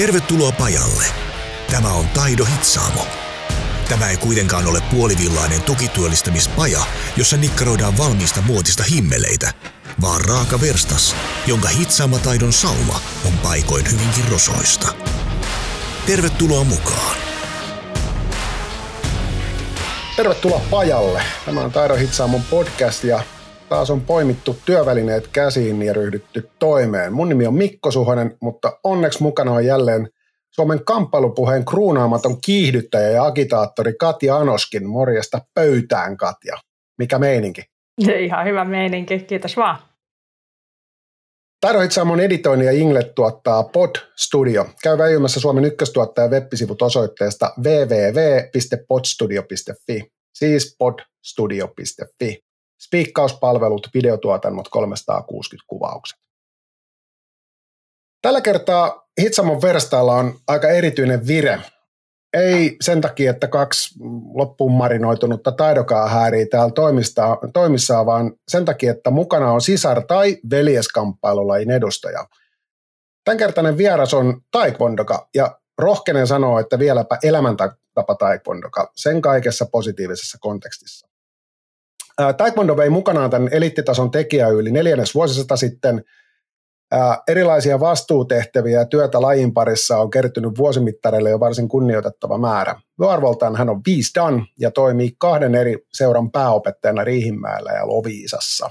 Tervetuloa pajalle. Tämä on Taido Hitsaamo. Tämä ei kuitenkaan ole puolivillainen tukityöllistämispaja, jossa nikkaroidaan valmiista muotista himmeleitä, vaan raaka verstas, jonka hitsaamataidon sauma on paikoin hyvinkin rosoista. Tervetuloa mukaan. Tervetuloa pajalle. Tämä on Taido Hitsaamon podcast ja taas on poimittu työvälineet käsiin ja ryhdytty toimeen. Mun nimi on Mikko Suhonen, mutta onneksi mukana on jälleen Suomen kamppailupuheen kruunaamaton kiihdyttäjä ja agitaattori Katja Anoskin. Morjesta pöytään, Katja. Mikä meininki? Ihan hyvä meininki, kiitos vaan. Tairo Hitsaamon editoinnin ja Inglet tuottaa Pod Studio. Käy väijymässä Suomen ykköstuottaja web-sivut osoitteesta www.podstudio.fi, siis podstudio.fi. Spiikkauspalvelut, videotuotannot 360 kuvaukset. Tällä kertaa Hitsamon verstailla on aika erityinen vire. Ei sen takia, että kaksi loppuun marinoitunutta taidokaa häärii täällä toimissaan, vaan sen takia, että mukana on sisar- tai veljeskamppailullajin edustaja. Tämänkertainen vieras on taekwondoka ja rohkenen sanoa, että vieläpä elämäntapa taekwondoka, sen kaikessa positiivisessa kontekstissa. Taekwondo vei mukanaan tämän eliittitason tekijä yli neljännes vuosisata sitten. Erilaisia vastuutehtäviä ja työtä lajin parissa on kertynyt vuosimittareille jo varsin kunnioitettava määrä. Arvoltaan hän on viisi dan ja toimii kahden eri seuran pääopettajana Riihimäellä ja Loviisassa.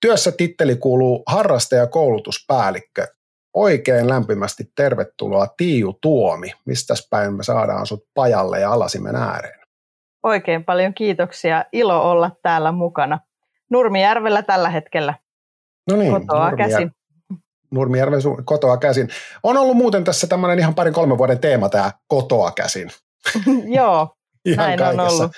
Työssä titteli kuuluu harrastaja koulutuspäällikkö. Oikein lämpimästi tervetuloa Tiiu Tuomi. Mistä päin me saadaan sut pajalle ja alasimen ääreen? Oikein paljon kiitoksia. Ilo olla täällä mukana. Nurmijärvellä tällä hetkellä. No niin, kotoa Nurmijär- käsin. Nurmijärven kotoa käsin. On ollut muuten tässä tämmöinen ihan parin kolmen vuoden teema tämä kotoa käsin. Joo, ihan näin on ollut.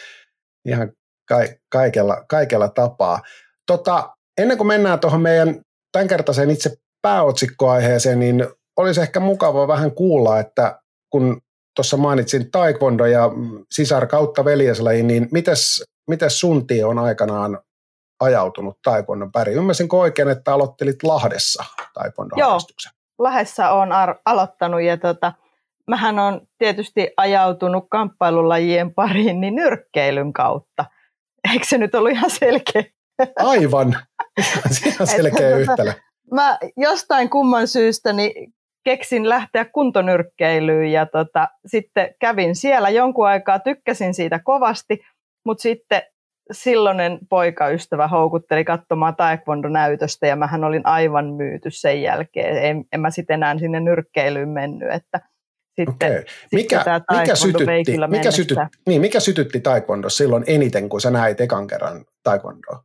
Ihan ka- kaikella, kaikella tapaa. Tota, ennen kuin mennään tuohon meidän tämänkertaiseen itse pääotsikkoaiheeseen, niin olisi ehkä mukava vähän kuulla, että kun tuossa mainitsin taekwondo ja sisar kautta veljeslaji, niin mites, mites sun tie on aikanaan ajautunut taekwondon pari? Ymmärsinkö oikein, että aloittelit Lahdessa taekwondo Joo. Lahdessa on ar- aloittanut ja tota, mähän on tietysti ajautunut kamppailulajien pariin niin nyrkkeilyn kautta. Eikö se nyt ollut ihan selkeä? Aivan, ihan selkeä tota- yhtälö. Mä jostain kumman syystä niin keksin lähteä kuntonyrkkeilyyn ja tota, sitten kävin siellä jonkun aikaa, tykkäsin siitä kovasti, mutta sitten silloinen poikaystävä houkutteli katsomaan taekwondo-näytöstä ja mähän olin aivan myyty sen jälkeen. En, en mä sitten enää sinne nyrkkeilyyn mennyt, että sitten, Okei. Mikä, sitten tää mikä, sytytti, mikä, mennessä. sytytti, niin, mikä sytytti taekwondo silloin eniten, kun sä näit ekan kerran taekwondoa?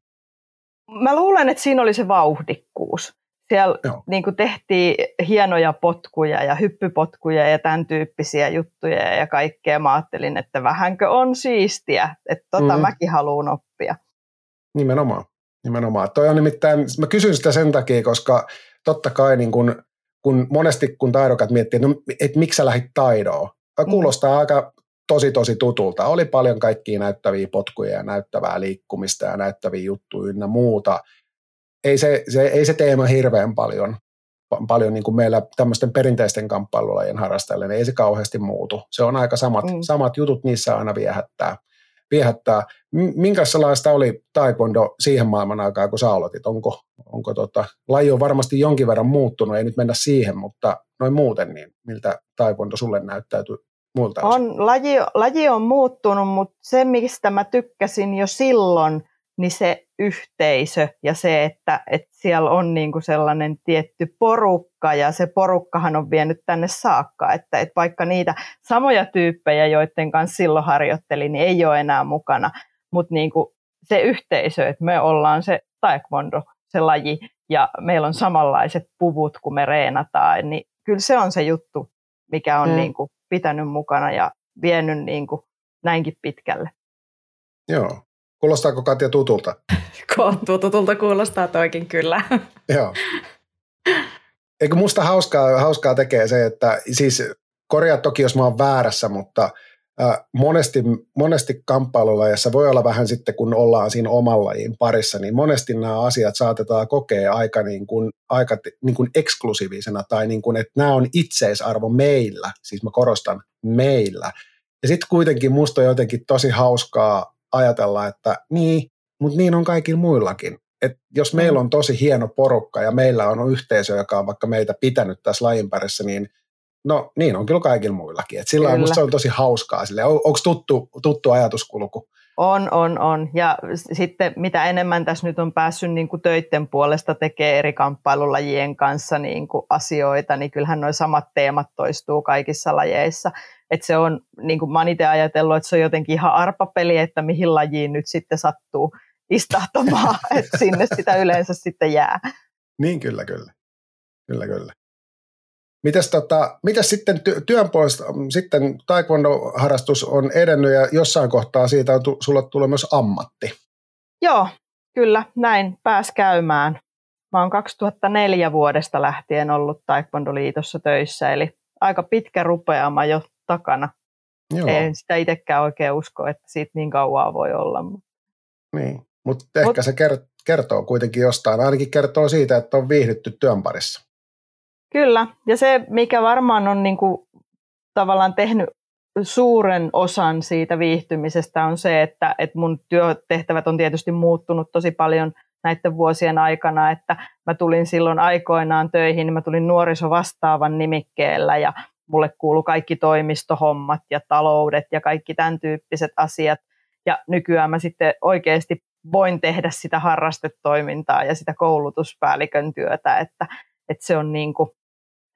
Mä luulen, että siinä oli se vauhdikkuus. Siellä Joo. niin kuin tehtiin hienoja potkuja ja hyppypotkuja ja tämän tyyppisiä juttuja ja kaikkea. Mä ajattelin, että vähänkö on siistiä, että tota Mm. mäkin haluan oppia. Nimenomaan. Nimenomaan. Toi on nimittäin, mä kysyn sitä sen takia, koska totta kai niin kun, kun monesti kun taidokat miettii, että, no, että miksi sä lähdit taidoon, kuulostaa mm. aika tosi tosi tutulta. Oli paljon kaikkia näyttäviä potkuja ja näyttävää liikkumista ja näyttäviä juttuja ynnä muuta. Ei se, se, ei se teema hirveän paljon, pa- paljon niin kuin meillä tämmöisten perinteisten kamppailulajien harrastajille, niin ei se kauheasti muutu. Se on aika samat, mm. Samat jutut, niissä aina viehättää. viehättää. Minkälaista oli taekwondo siihen maailman aikaan, kun sä aloitit? Onko, onko tota, laji on varmasti jonkin verran muuttunut, ei nyt mennä siihen, mutta noin muuten, niin miltä taekwondo sulle muilta osin? On, laji, laji on muuttunut, mutta se, mistä mä tykkäsin jo silloin, niin se yhteisö ja se, että, että siellä on niinku sellainen tietty porukka ja se porukkahan on vienyt tänne saakka, että, että vaikka niitä samoja tyyppejä, joiden kanssa silloin harjoittelin, niin ei ole enää mukana, mutta niinku se yhteisö, että me ollaan se taekwondo, se laji ja meillä on samanlaiset puvut, kun me reenataan, niin kyllä se on se juttu, mikä on Mm. mm. niinku pitänyt mukana ja vienyt niinku näinkin pitkälle. Joo. Kuulostaako Katja tutulta? Tutulta kuulostaa toikin kyllä. Joo. Eikö musta hauskaa, hauskaa tekee se, että siis korjaa toki, jos mä oon väärässä, mutta monesti, monesti kamppailulajassa voi olla vähän sitten, kun ollaan siinä oman lajin parissa, niin monesti nämä asiat saatetaan kokea aika, niin kuin, aika niin kuin eksklusiivisena tai niin kuin, että nämä on itseisarvo meillä, siis mä korostan meillä. Ja sitten kuitenkin musta on jotenkin tosi hauskaa ajatella, että niin, mutta niin on kaikilla muillakin. Et jos meillä mm. on tosi hieno porukka ja meillä on yhteisö, joka on vaikka meitä pitänyt tässä lajin parissa, niin No niin on kyllä kaikilla muillakin. Et sillä kyllä. musta se on tosi hauskaa. Sille. On, onko tuttu, tuttu ajatuskulku? On, on, on. Ja sitten mitä enemmän tässä nyt on päässyt niin kuin töiden puolesta tekemään eri kamppailulajien kanssa niin kuin asioita, niin kyllähän nuo samat teemat toistuu kaikissa lajeissa. Et se on, niin kuin mä itse ajatellut, että se on jotenkin ihan arpapeli, että mihin lajiin nyt sitten sattuu istahtamaan, että sinne sitä yleensä sitten jää. Niin kyllä, kyllä. Kyllä, kyllä. Mitäs, tota, mitäs sitten työn puolesta, sitten taekwondo-harrastus on edennyt ja jossain kohtaa siitä on sulle tulee myös ammatti? Joo, kyllä, näin pääs käymään. Mä oon 2004 vuodesta lähtien ollut Taekwondo-liitossa töissä, eli aika pitkä rupeama jo takana. Joo. En sitä itsekään oikein usko, että siitä niin kauan voi olla. Niin, mutta ehkä Mut, se kertoo kuitenkin jostain, ainakin kertoo siitä, että on viihdytty työn parissa. Kyllä, ja se mikä varmaan on niin kuin, tavallaan tehnyt suuren osan siitä viihtymisestä on se, että, että mun työtehtävät on tietysti muuttunut tosi paljon näiden vuosien aikana, että mä tulin silloin aikoinaan töihin, niin mä tulin nuorisovastaavan nimikkeellä ja mulle kuulu kaikki toimistohommat ja taloudet ja kaikki tämän tyyppiset asiat. Ja nykyään mä sitten oikeasti voin tehdä sitä harrastetoimintaa ja sitä koulutuspäällikön työtä, että, että se on niin kuin,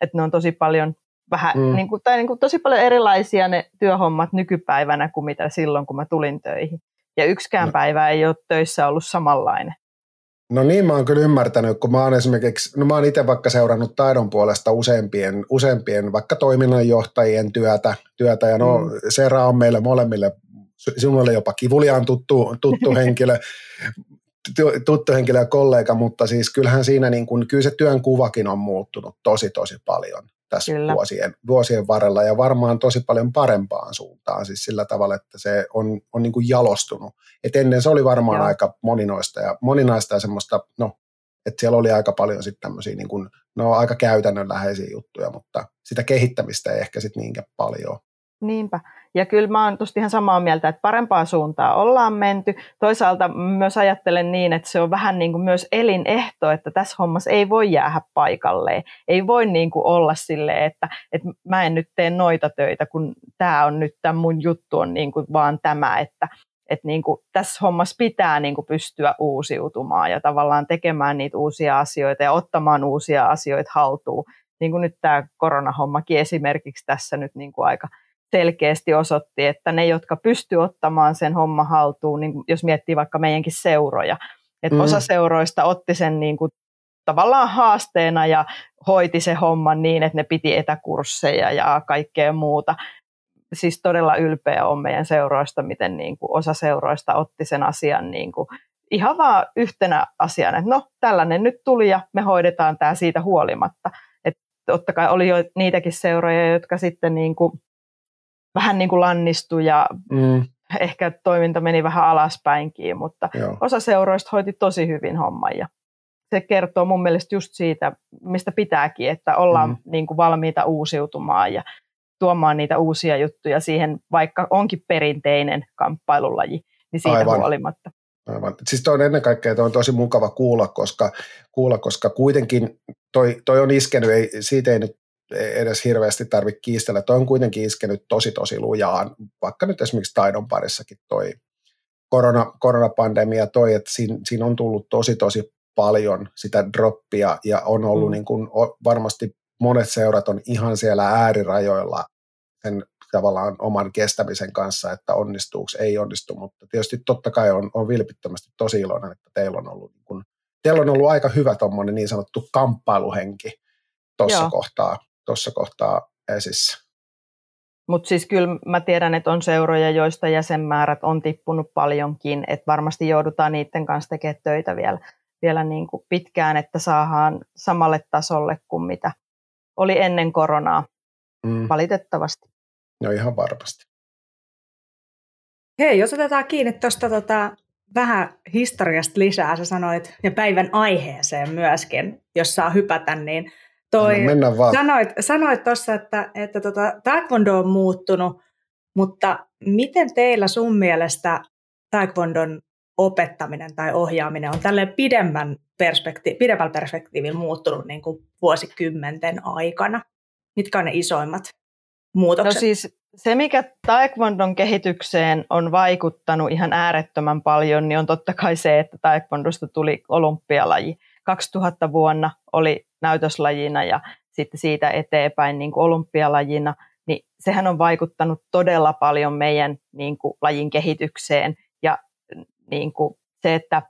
että ne on tosi paljon vähän, mm. niin kuin, tai niin kuin tosi paljon erilaisia ne työhommat nykypäivänä kuin mitä silloin, kun mä tulin töihin. Ja yksikään no. päivä ei ole töissä ollut samanlainen. No niin, mä oon kyllä ymmärtänyt, kun mä oon esimerkiksi, no mä oon itse vaikka seurannut taidon puolesta useampien, useampien vaikka toiminnanjohtajien työtä, työtä ja no mm. Sera on meille molemmille, sinulle jopa kivuliaan tuttu, tuttu henkilö, tuttu henkilö ja kollega, mutta siis kyllähän siinä niin kuin, kyllä se työn kuvakin on muuttunut tosi tosi paljon tässä vuosien, vuosien varrella ja varmaan tosi paljon parempaan suuntaan, siis sillä tavalla, että se on, on niin kuin jalostunut. Et ennen se oli varmaan Joo. aika moninoista ja moninaista ja semmoista, no, että siellä oli aika paljon sitten tämmöisiä niin kuin, no aika käytännönläheisiä juttuja, mutta sitä kehittämistä ei ehkä sitten niinkään paljon. Niinpä. Ja kyllä mä oon tuosta ihan samaa mieltä, että parempaa suuntaa ollaan menty. Toisaalta myös ajattelen niin, että se on vähän niin kuin myös elinehto, että tässä hommassa ei voi jäädä paikalleen. Ei voi niin kuin olla silleen, että, että mä en nyt tee noita töitä, kun tämä on nyt, tämä mun juttu on niin kuin vaan tämä, että, että niin kuin tässä hommassa pitää niin kuin pystyä uusiutumaan ja tavallaan tekemään niitä uusia asioita ja ottamaan uusia asioita haltuun. Niin kuin nyt tämä koronahommakin esimerkiksi tässä nyt niin kuin aika – selkeästi osoitti, että ne, jotka pysty ottamaan sen homma haltuun, niin jos miettii vaikka meidänkin seuroja, että mm. osa seuroista otti sen niin kuin tavallaan haasteena ja hoiti se homman niin, että ne piti etäkursseja ja kaikkea muuta. Siis todella ylpeä on meidän seuroista, miten niin kuin osa seuroista otti sen asian niin kuin ihan vaan yhtenä asiana, että no tällainen nyt tuli ja me hoidetaan tämä siitä huolimatta. Totta kai oli jo niitäkin seuroja, jotka sitten niin kuin vähän niin kuin lannistui ja mm. ehkä toiminta meni vähän alaspäinkin, mutta Joo. osa seuroista hoiti tosi hyvin homman ja se kertoo mun mielestä just siitä, mistä pitääkin, että ollaan mm. niin kuin valmiita uusiutumaan ja tuomaan niitä uusia juttuja siihen, vaikka onkin perinteinen kamppailulaji, niin siitä Aivan. huolimatta. Aivan. Siis toi on ennen kaikkea toi on tosi mukava kuulla, koska, kuulla, koska kuitenkin toi, toi on iskenyt, ei, siitä ei nyt edes hirveästi tarvitse kiistellä. Toi on kuitenkin iskenyt tosi tosi lujaan, vaikka nyt esimerkiksi taidon parissakin toi korona, koronapandemia toi, että siinä, siinä on tullut tosi tosi paljon sitä droppia ja on ollut mm. niin kuin, varmasti monet seurat on ihan siellä äärirajoilla sen tavallaan oman kestämisen kanssa, että onnistuuko, ei onnistu, mutta tietysti totta kai on, on vilpittömästi tosi iloinen, että teillä on ollut, niin kuin, teillä on ollut aika hyvä niin sanottu kamppailuhenki tuossa kohtaa tuossa kohtaa esissä. Mutta siis kyllä mä tiedän, että on seuroja, joista jäsenmäärät on tippunut paljonkin, että varmasti joudutaan niiden kanssa tekemään töitä vielä, vielä niin kuin pitkään, että saadaan samalle tasolle kuin mitä oli ennen koronaa, mm. valitettavasti. No ihan varmasti. Hei, jos otetaan kiinni tuosta tota, vähän historiasta lisää, sä sanoit, ja päivän aiheeseen myöskin, jos saa hypätä, niin toi, no, vaan. sanoit, sanoit tuossa, että, että tota, taekwondo on muuttunut, mutta miten teillä sun mielestä taekwondon opettaminen tai ohjaaminen on tälle pidemmän perspekti- pidemmällä perspektiivillä muuttunut niin kuin vuosikymmenten aikana? Mitkä on ne isoimmat muutokset? No siis se, mikä taekwondon kehitykseen on vaikuttanut ihan äärettömän paljon, niin on totta kai se, että taekwondosta tuli olympialaji. 2000 vuonna oli näytöslajina ja sitten siitä eteenpäin niin kuin olympialajina, niin sehän on vaikuttanut todella paljon meidän niin kuin, lajin kehitykseen. Ja niin kuin, se, että,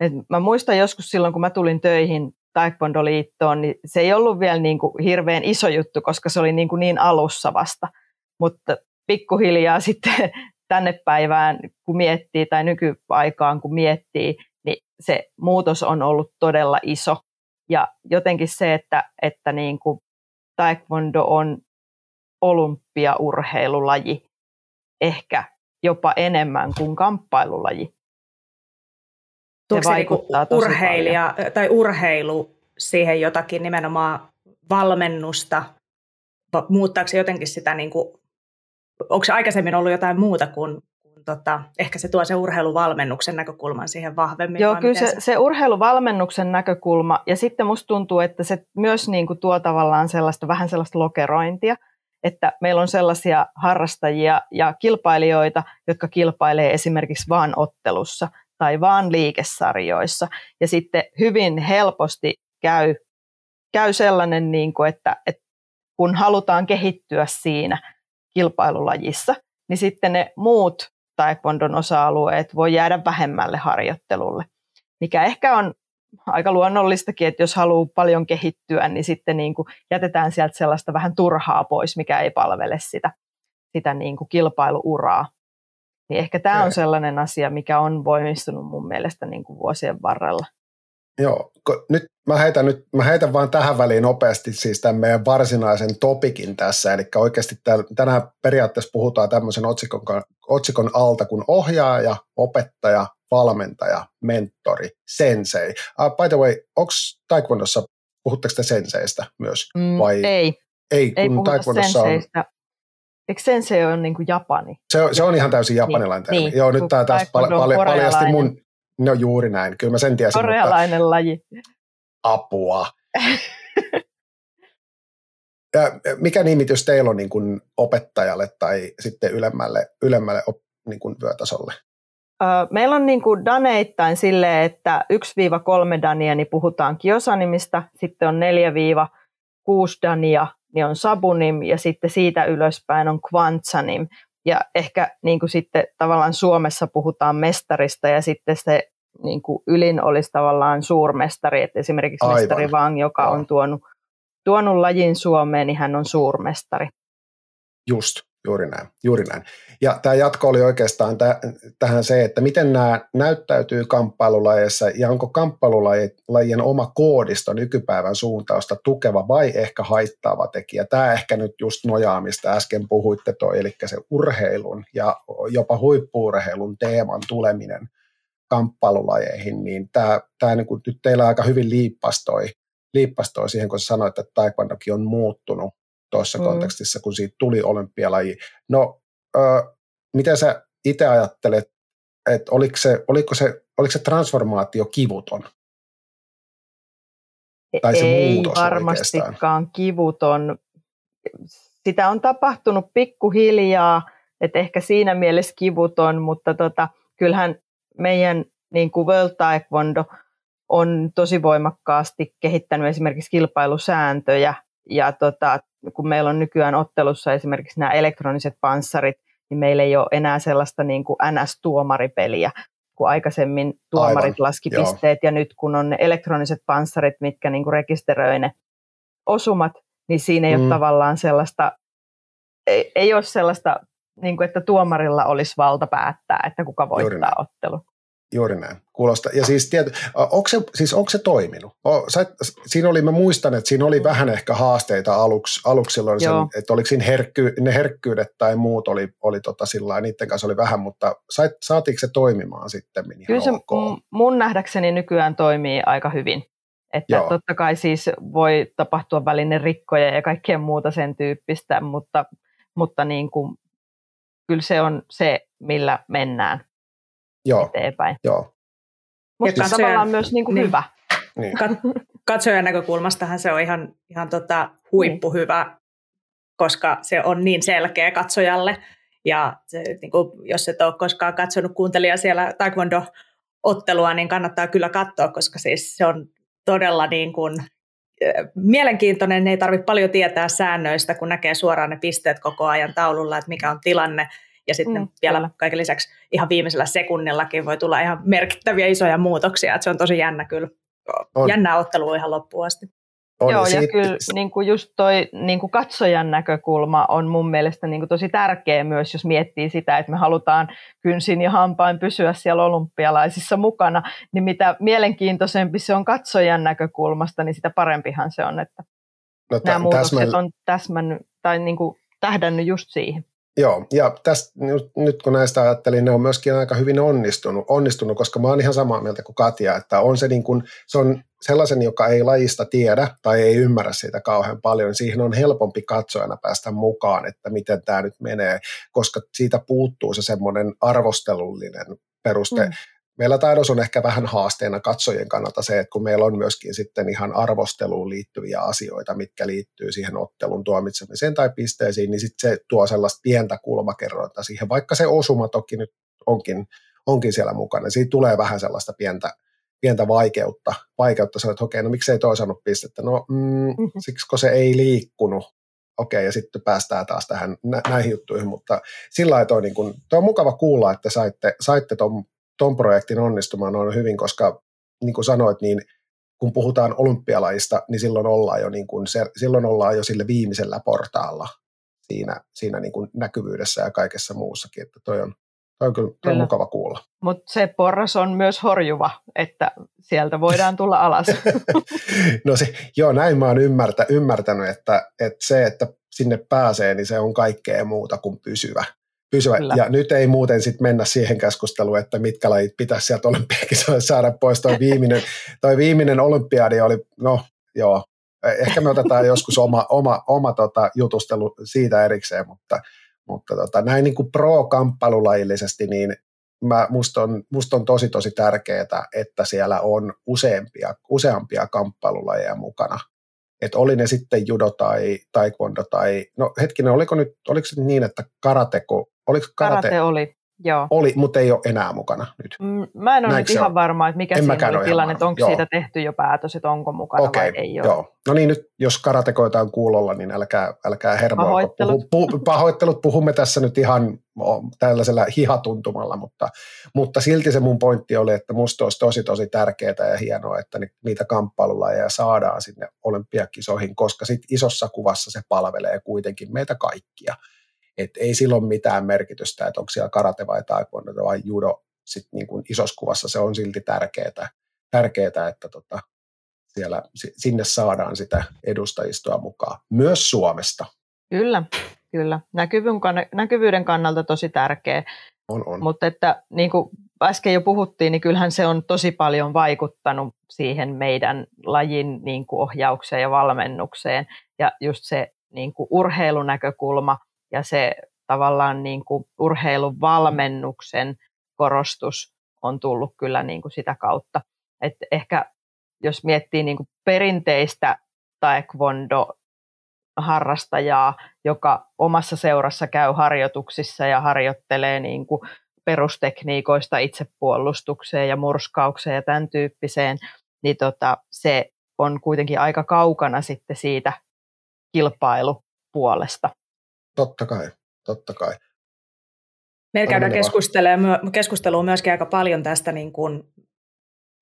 että mä muistan joskus silloin, kun mä tulin töihin Taekwondo-liittoon, niin se ei ollut vielä niin kuin hirveän iso juttu, koska se oli niin, kuin niin alussa vasta. Mutta pikkuhiljaa sitten tänne päivään, kun miettii, tai nykyaikaan kun miettii, se muutos on ollut todella iso. Ja jotenkin se, että, että niin kuin taekwondo on olympiaurheilulaji ehkä jopa enemmän kuin kamppailulaji. Tuoksi se niinku urheilija paljon. tai urheilu siihen jotakin nimenomaan valmennusta? Muuttaako se jotenkin sitä, niin kuin, onko se aikaisemmin ollut jotain muuta kuin tota, ehkä se tuo se urheiluvalmennuksen näkökulman siihen vahvemmin? Joo, kyllä se, se, se urheiluvalmennuksen näkökulma ja sitten musta tuntuu, että se myös niin kuin tuo tavallaan sellaista, vähän sellaista lokerointia, että meillä on sellaisia harrastajia ja kilpailijoita, jotka kilpailee esimerkiksi vaan ottelussa tai vaan liikesarjoissa. Ja sitten hyvin helposti käy, käy sellainen, niin kuin, että, että kun halutaan kehittyä siinä kilpailulajissa, niin sitten ne muut taekwondon osa-alueet voi jäädä vähemmälle harjoittelulle, mikä ehkä on aika luonnollistakin, että jos haluaa paljon kehittyä, niin sitten niin kuin jätetään sieltä sellaista vähän turhaa pois, mikä ei palvele sitä, sitä niin kuin kilpailuuraa. Niin ehkä tämä on sellainen asia, mikä on voimistunut mun mielestä niin kuin vuosien varrella. Joo, nyt mä heitän, nyt, mä heitän vaan tähän väliin nopeasti siis tämän meidän varsinaisen topikin tässä, eli oikeasti tänään periaatteessa puhutaan tämmöisen otsikon, otsikon alta kuin ohjaaja, opettaja, valmentaja, mentori, sensei. Uh, by the way, onko taekwondossa, puhutteko te senseistä myös? Mm, vai? Ei. Ei, ei kun taekwondossa on... Eikö sensei ole niin kuin Japani? Se, se on ihan täysin japanilainen niin, termi. Niin, Joo, nyt tämä taas pal- pal- paljasti mun... No juuri näin, kyllä mä sen tiesin. Korealainen mutta... laji. Apua. ja mikä nimitys teillä on niin kuin opettajalle tai sitten ylemmälle, ylemmälle op, niin kuin vyötasolle? Meillä on niin kuin daneittain silleen, että 1-3 dania niin puhutaan kiosanimista, sitten on 4-6 dania, niin on sabunim ja sitten siitä ylöspäin on kvantsanim. Ja ehkä niin kuin sitten tavallaan Suomessa puhutaan mestarista ja sitten se niin kuin ylin olisi tavallaan suurmestari, että esimerkiksi Aivan. mestari Wang, joka on tuonut, tuonut lajin Suomeen, niin hän on suurmestari. Just, juuri näin, juuri näin. Ja tämä jatko oli oikeastaan tähän se, että miten nämä näyttäytyy kamppailulajeissa ja onko kamppailulajien oma koodisto nykypäivän suuntausta tukeva vai ehkä haittaava tekijä. Tämä ehkä nyt just nojaa, mistä äsken puhuitte toi, eli se urheilun ja jopa huippuurheilun teeman tuleminen kamppailulajeihin, niin tämä, tämä niin kuin nyt teillä aika hyvin liippastoi, liippastoi siihen, kun sanoit, että taekwondokin on muuttunut tuossa mm. kontekstissa, kun siitä tuli olympialaji. No, ö, miten sä itse ajattelet, että oliko se, oliko, se, oliko se transformaatio kivuton? Tai se Ei varmastikaan oikeastaan? kivuton. Sitä on tapahtunut pikkuhiljaa, että ehkä siinä mielessä kivuton, mutta tota, kyllähän meidän niin kuin World Taekwondo on tosi voimakkaasti kehittänyt esimerkiksi kilpailusääntöjä ja tota, kun meillä on nykyään ottelussa esimerkiksi nämä elektroniset panssarit, niin meillä ei ole enää sellaista niin kuin NS-tuomaripeliä, kun aikaisemmin tuomarit Aivan, laski joo. pisteet ja nyt kun on ne elektroniset panssarit, mitkä niin kuin rekisteröi ne osumat, niin siinä ei mm. ole tavallaan sellaista, ei, ei ole sellaista, niin kuin, että tuomarilla olisi valta päättää, että kuka voittaa ottelu. Juuri näin. Kuulostaa. Ja siis, tiety, onko, se, siis onko se toiminut? O, sä, siinä oli, mä muistan, että siinä oli vähän ehkä haasteita aluksi, aluksi silloin, sen, että oliko siinä herkky, ne herkkyydet tai muut oli, oli tota sillä niiden kanssa oli vähän, mutta sait, saatiinko se toimimaan sitten? Kyllä se ok? mun nähdäkseni nykyään toimii aika hyvin. Että Joo. totta kai siis voi tapahtua välinen rikkoja ja kaikkea muuta sen tyyppistä, mutta, mutta niin kuin, kyllä se on se, millä mennään. Joo. eteenpäin. Joo. Mutta katsojan, tavallaan myös niin kuin niin. hyvä. Niin. Katsojan näkökulmastahan se on ihan, ihan tota huippuhyvä, niin. koska se on niin selkeä katsojalle. Ja se, niin kuin, jos et ole koskaan katsonut kuuntelija siellä taekwondo-ottelua, niin kannattaa kyllä katsoa, koska siis se on todella niin kuin, mielenkiintoinen. Ei tarvitse paljon tietää säännöistä, kun näkee suoraan ne pisteet koko ajan taululla, että mikä on tilanne – ja sitten mm, vielä kyllä. kaiken lisäksi ihan viimeisellä sekunnillakin voi tulla ihan merkittäviä isoja muutoksia. Että se on tosi jännä kyllä. On. Jännä ottelu ihan loppuun asti. On, Joo, ja, ja kyllä niin kuin just toi niin kuin katsojan näkökulma on mun mielestä niin kuin tosi tärkeä myös, jos miettii sitä, että me halutaan kynsin ja hampain pysyä siellä olympialaisissa mukana, niin mitä mielenkiintoisempi se on katsojan näkökulmasta, niin sitä parempihan se on, että no, t- nämä muutokset täsmäl... on täsmännyt tai niin kuin tähdännyt just siihen. Joo, ja tästä, nyt kun näistä ajattelin, ne on myöskin aika hyvin onnistunut, onnistunut koska mä oon ihan samaa mieltä kuin Katja, että on se, niin kuin, se on sellaisen, joka ei lajista tiedä tai ei ymmärrä siitä kauhean paljon, niin siihen on helpompi katsojana päästä mukaan, että miten tämä nyt menee, koska siitä puuttuu se semmoinen arvostelullinen peruste. Mm meillä taidossa on ehkä vähän haasteena katsojien kannalta se, että kun meillä on myöskin sitten ihan arvosteluun liittyviä asioita, mitkä liittyy siihen ottelun tuomitsemiseen tai pisteisiin, niin sitten se tuo sellaista pientä kulmakerrointa siihen, vaikka se osuma toki nyt onkin, onkin siellä mukana. Siitä tulee vähän sellaista pientä, pientä vaikeutta, vaikeutta sanoa, että okei, no miksei toi saanut pistettä? No mm, mm-hmm. siksi, kun se ei liikkunut. Okei, ja sitten päästään taas tähän näihin juttuihin, mutta sillä lailla niin kun, toi on mukava kuulla, että saitte, saitte ton ton projektin onnistumaan on hyvin, koska niin kuin sanoit, niin kun puhutaan olympialajista, niin silloin ollaan jo, niin kuin se, silloin ollaan jo sille viimeisellä portaalla siinä, siinä niin kuin näkyvyydessä ja kaikessa muussakin, että toi on, toi on kyllä, toi on mukava kuulla. Mutta se porras on myös horjuva, että sieltä voidaan tulla alas. no se, joo, näin mä oon ymmärtä, ymmärtänyt, että, että se, että sinne pääsee, niin se on kaikkea muuta kuin pysyvä pysyvä. Kyllä. Ja nyt ei muuten sitten mennä siihen keskusteluun, että mitkä lajit pitäisi sieltä olympiakisoista saada pois. Toi viimeinen, toi viimeinen olympiadi oli, no joo, ehkä me otetaan joskus oma, oma, oma tota jutustelu siitä erikseen, mutta, mutta tota, näin niin kuin pro-kamppailulajillisesti, niin mä, musta, on, musta on tosi tosi tärkeää, että siellä on useampia, useampia kamppailulajeja mukana. Että oli ne sitten judo tai taekwondo tai, no hetkinen, oliko nyt, oliko se niin, että karateko Oliko karate? Karate oli, joo. Oli, mutta ei ole enää mukana nyt. Mm, mä en ole nyt ihan varma, että mikä en siinä oli tilanne, että onko joo. siitä tehty jo päätös, että onko mukana okay, vai ei ole. Joo. No niin, nyt jos karatekoita on kuulolla, niin älkää, älkää hermoa. Pahoittelut. Puhu, puh, pahoittelut. Puhumme tässä nyt ihan tällaisella hihatuntumalla, mutta, mutta silti se mun pointti oli, että musta olisi tosi tosi tärkeää ja hienoa, että niitä kamppailulajeja saadaan sinne olympiakisoihin, koska sit isossa kuvassa se palvelee kuitenkin meitä kaikkia että ei silloin mitään merkitystä, että onko siellä karate vai taekwondo vai judo, sit niin kuin isossa kuvassa se on silti tärkeää, tärkeää että tota, siellä, sinne saadaan sitä edustajistoa mukaan, myös Suomesta. Kyllä, kyllä. Näkyvyyden kannalta tosi tärkeä. On, on. Mutta että niin kuin äsken jo puhuttiin, niin kyllähän se on tosi paljon vaikuttanut siihen meidän lajin niin kuin ohjaukseen ja valmennukseen. Ja just se niin kuin urheilunäkökulma – ja se tavallaan niin kuin urheilun valmennuksen korostus on tullut kyllä niin kuin sitä kautta. Et ehkä jos miettii niin kuin perinteistä taekwondo harrastajaa, joka omassa seurassa käy harjoituksissa ja harjoittelee niin kuin perustekniikoista itsepuolustukseen ja murskaukseen ja tämän tyyppiseen, niin tota, se on kuitenkin aika kaukana sitten siitä kilpailupuolesta. Totta kai, totta kai. Meillä käydään keskustelua myöskin aika paljon tästä, niin kuin,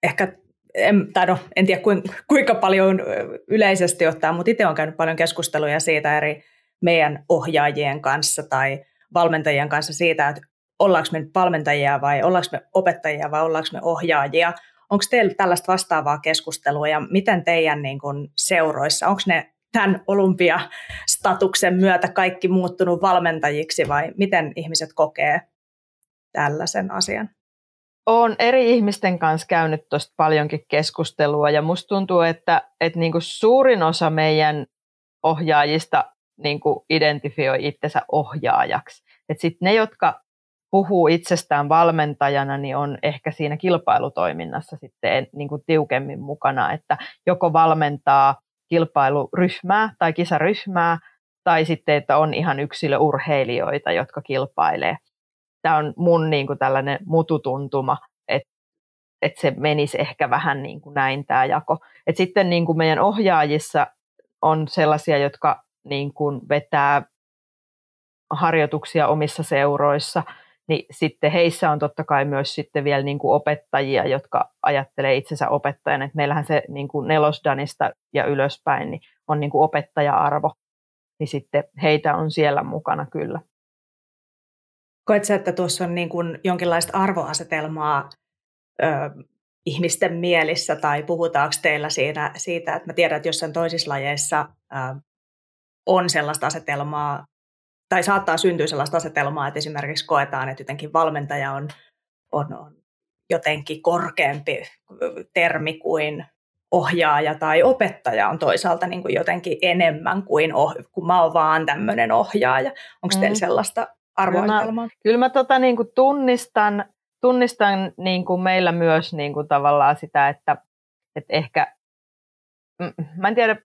ehkä, en, tai no, en tiedä kuinka paljon yleisesti ottaa, mutta itse olen käynyt paljon keskusteluja siitä eri meidän ohjaajien kanssa tai valmentajien kanssa siitä, että ollaanko me nyt valmentajia vai ollaanko me opettajia vai ollaanko me ohjaajia. Onko teillä tällaista vastaavaa keskustelua ja miten teidän niin kun, seuroissa, onko ne tämän olympiastatuksen myötä kaikki muuttunut valmentajiksi vai miten ihmiset kokee tällaisen asian? Olen eri ihmisten kanssa käynyt tuosta paljonkin keskustelua ja musta tuntuu, että, että niin kuin suurin osa meidän ohjaajista niin kuin identifioi itsensä ohjaajaksi. Sitten ne, jotka puhuu itsestään valmentajana, niin on ehkä siinä kilpailutoiminnassa sitten niin kuin tiukemmin mukana, että joko valmentaa kilpailuryhmää tai kisaryhmää, tai sitten, että on ihan yksilöurheilijoita, jotka kilpailee. Tämä on mun niin kuin tällainen mututuntuma, että, että se menisi ehkä vähän niin kuin näin tämä jako. Et sitten niin kuin meidän ohjaajissa on sellaisia, jotka niin kuin vetää harjoituksia omissa seuroissa, niin sitten heissä on totta kai myös sitten vielä niin kuin opettajia, jotka ajattelee itsensä opettajana. että meillähän se niin kuin nelosdanista ja ylöspäin niin on niin kuin opettaja-arvo, niin sitten heitä on siellä mukana kyllä. Koetko että tuossa on niin kuin jonkinlaista arvoasetelmaa ö, ihmisten mielissä tai puhutaanko teillä siinä, siitä, että mä tiedän, että jossain toisissa lajeissa ö, on sellaista asetelmaa, tai saattaa syntyä sellaista asetelmaa, että esimerkiksi koetaan, että jotenkin valmentaja on, on, on jotenkin korkeampi termi kuin ohjaaja tai opettaja on toisaalta niin kuin jotenkin enemmän kuin, oh, kun mä oon vaan tämmöinen ohjaaja. Onko mm. teillä sellaista arvoitelmaa? Kyllä mä, kyllä mä tota niin kuin tunnistan, tunnistan niin kuin meillä myös niin kuin tavallaan sitä, että, että ehkä, mä en tiedä,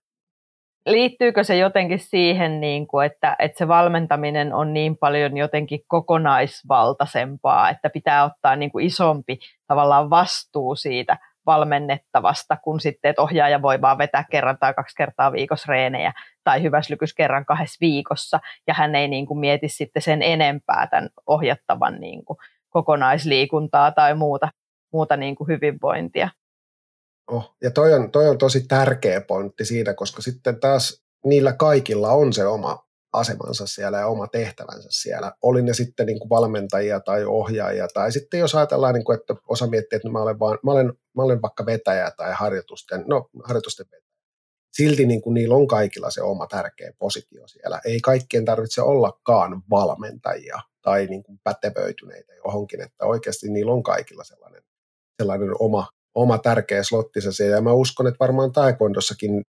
liittyykö se jotenkin siihen, niin kuin, että, että se valmentaminen on niin paljon jotenkin kokonaisvaltaisempaa, että pitää ottaa niin kuin isompi tavallaan vastuu siitä valmennettavasta, kun sitten, että ohjaaja voi vaan vetää kerran tai kaksi kertaa viikossa reenejä tai hyväslykys kerran kahdessa viikossa, ja hän ei niin kuin mieti sitten sen enempää tämän ohjattavan niin kuin kokonaisliikuntaa tai muuta, muuta niin kuin hyvinvointia. Oh, ja toi on, toi on tosi tärkeä pointti siitä, koska sitten taas niillä kaikilla on se oma asemansa siellä ja oma tehtävänsä siellä. Oli ne sitten niin kuin valmentajia tai ohjaajia, tai sitten jos ajatellaan, niin kuin, että osa miettii, että mä olen, vaan, mä olen, mä olen vaikka vetäjä tai harjoitusten, no, harjoitusten vetäjä. Silti niin kuin niillä on kaikilla se oma tärkeä positio siellä. Ei kaikkien tarvitse ollakaan valmentajia tai niin kuin pätevöityneitä johonkin, että oikeasti niillä on kaikilla sellainen, sellainen oma, oma tärkeä slottinsa siellä. Ja mä uskon, että varmaan taekwondossakin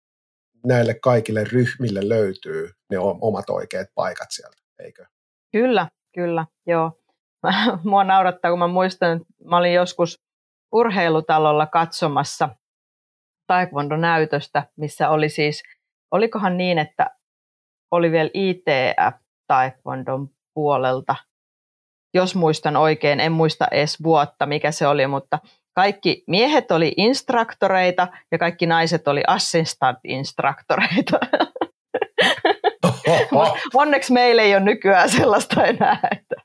näille kaikille ryhmille löytyy ne omat oikeat paikat sieltä, eikö? Kyllä, kyllä, joo. Mua naurattaa, kun mä muistan, että mä olin joskus urheilutalolla katsomassa taekwondo-näytöstä, missä oli siis, olikohan niin, että oli vielä ITF taekwondon puolelta, jos muistan oikein, en muista edes vuotta, mikä se oli, mutta kaikki miehet oli instruktoreita ja kaikki naiset oli assistant-instruktoreita. Onneksi meillä ei ole nykyään sellaista enää. Että.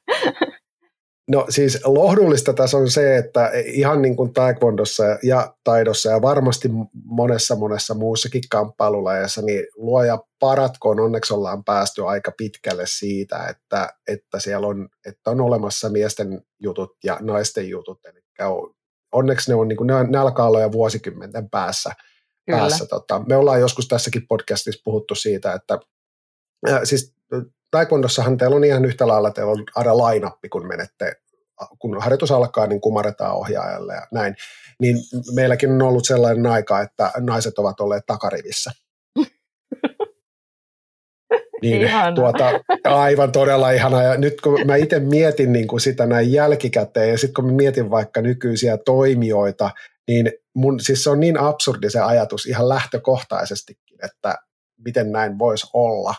No siis lohdullista tässä on se, että ihan niin kuin taekwondossa ja taidossa ja varmasti monessa monessa muussakin kamppailulajeissa, niin luoja paratkoon onneksi ollaan päästy aika pitkälle siitä, että, että siellä on, että on olemassa miesten jutut ja naisten jutut, eli onneksi ne, on, niin kuin, ne, ne alkaa olla jo vuosikymmenten päässä. päässä tota. Me ollaan joskus tässäkin podcastissa puhuttu siitä, että äh, siis taekwondossahan teillä on ihan yhtä lailla, teillä on aina lainappi, kun menette, kun harjoitus alkaa, niin kumaretaan ohjaajalle ja näin. Niin meilläkin on ollut sellainen aika, että naiset ovat olleet takarivissä. Niin, tuota, aivan todella ihana. Ja nyt kun mä itse mietin niin kuin sitä näin jälkikäteen, ja sitten kun mä mietin vaikka nykyisiä toimijoita, niin mun, siis se on niin absurdi se ajatus ihan lähtökohtaisestikin, että miten näin voisi olla.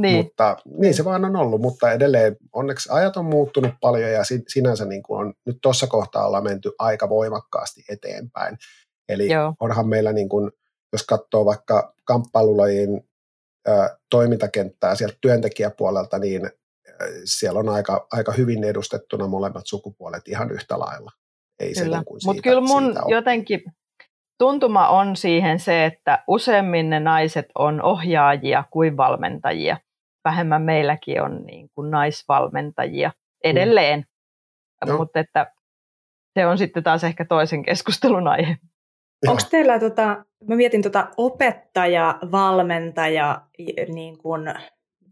Niin. Mutta niin se vaan on ollut, mutta edelleen onneksi ajat on muuttunut paljon ja sinänsä niin kuin on, nyt tuossa kohtaa ollaan menty aika voimakkaasti eteenpäin. Eli Joo. onhan meillä, niin kuin, jos katsoo vaikka kamppailulajin toimintakenttää sieltä työntekijäpuolelta, niin siellä on aika, aika hyvin edustettuna molemmat sukupuolet ihan yhtä lailla. Ei kyllä. Niin Mutta kyllä mun jotenkin tuntuma on siihen se, että useimmin ne naiset on ohjaajia kuin valmentajia. Vähemmän meilläkin on niin kuin naisvalmentajia edelleen. Mm. mutta että se on sitten taas ehkä toisen keskustelun aihe. Onko teillä, tota, mä mietin tota opettaja, valmentaja, niin kun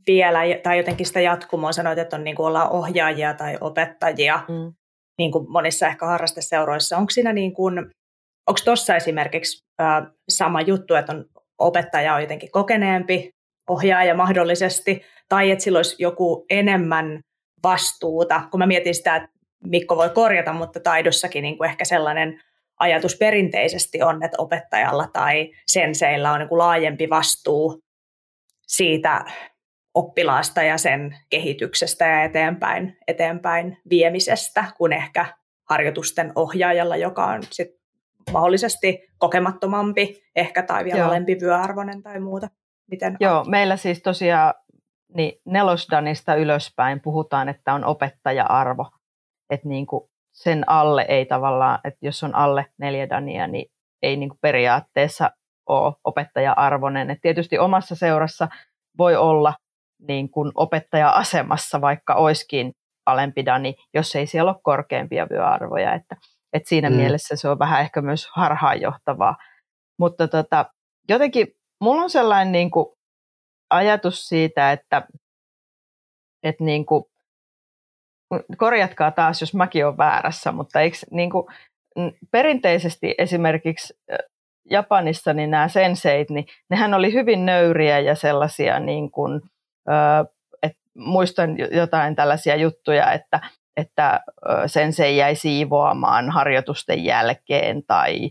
vielä, tai jotenkin sitä jatkumoa sanoit, että on niin kuin ollaan ohjaajia tai opettajia, mm. niin kuin monissa ehkä harrasteseuroissa. Onko siinä niin kuin, onko tuossa esimerkiksi äh, sama juttu, että on opettaja on jotenkin kokeneempi, ohjaaja mahdollisesti, tai että sillä olisi joku enemmän vastuuta, kun mä mietin sitä, että Mikko voi korjata, mutta taidossakin niin kuin ehkä sellainen ajatus perinteisesti on, että opettajalla tai senseillä on niin kuin laajempi vastuu siitä oppilaasta ja sen kehityksestä ja eteenpäin, eteenpäin viemisestä kuin ehkä harjoitusten ohjaajalla, joka on sit mahdollisesti kokemattomampi ehkä tai vielä Joo. alempi vyöarvoinen tai muuta. Miten Joo, on? meillä siis tosiaan niin nelosdanista ylöspäin puhutaan, että on opettaja-arvo. Että niin kuin sen alle ei tavallaan, että jos on alle neljä dania, niin ei niin kuin periaatteessa ole opettaja-arvoinen. Et tietysti omassa seurassa voi olla niin kuin opettaja-asemassa, vaikka olisikin alempi dani, jos ei siellä ole korkeampia vyöarvoja. Että, että siinä mm. mielessä se on vähän ehkä myös harhaanjohtavaa. Mutta tota, jotenkin mulla on sellainen niin kuin ajatus siitä, että, että niin kuin, korjatkaa taas, jos mäkin olen väärässä, mutta eikö niin kuin, perinteisesti esimerkiksi Japanissa niin nämä senseit, niin nehän oli hyvin nöyriä ja sellaisia, niin kuin, et muistan jotain tällaisia juttuja, että, että sensei jäi siivoamaan harjoitusten jälkeen tai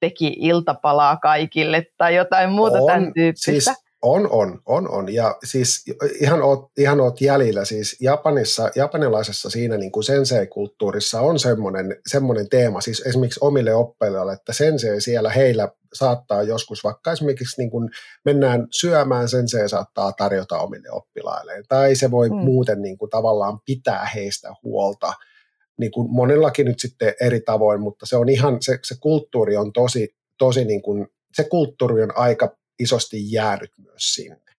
teki iltapalaa kaikille tai jotain muuta on, tämän tyyppistä. Siis on, on, on, on. Ja siis ihan oot, ihan oot jäljillä. Siis Japanissa, japanilaisessa siinä niin kuin sensei-kulttuurissa on semmoinen, semmoinen teema, siis esimerkiksi omille oppilaille, että sensei siellä heillä saattaa joskus, vaikka esimerkiksi niin kuin mennään syömään, sensei saattaa tarjota omille oppilailleen. Tai se voi mm. muuten niin kuin tavallaan pitää heistä huolta. Niin kuin monellakin nyt sitten eri tavoin, mutta se on ihan, se, se kulttuuri on tosi, tosi niin kuin, se kulttuuri on aika isosti jäänyt myös sinne.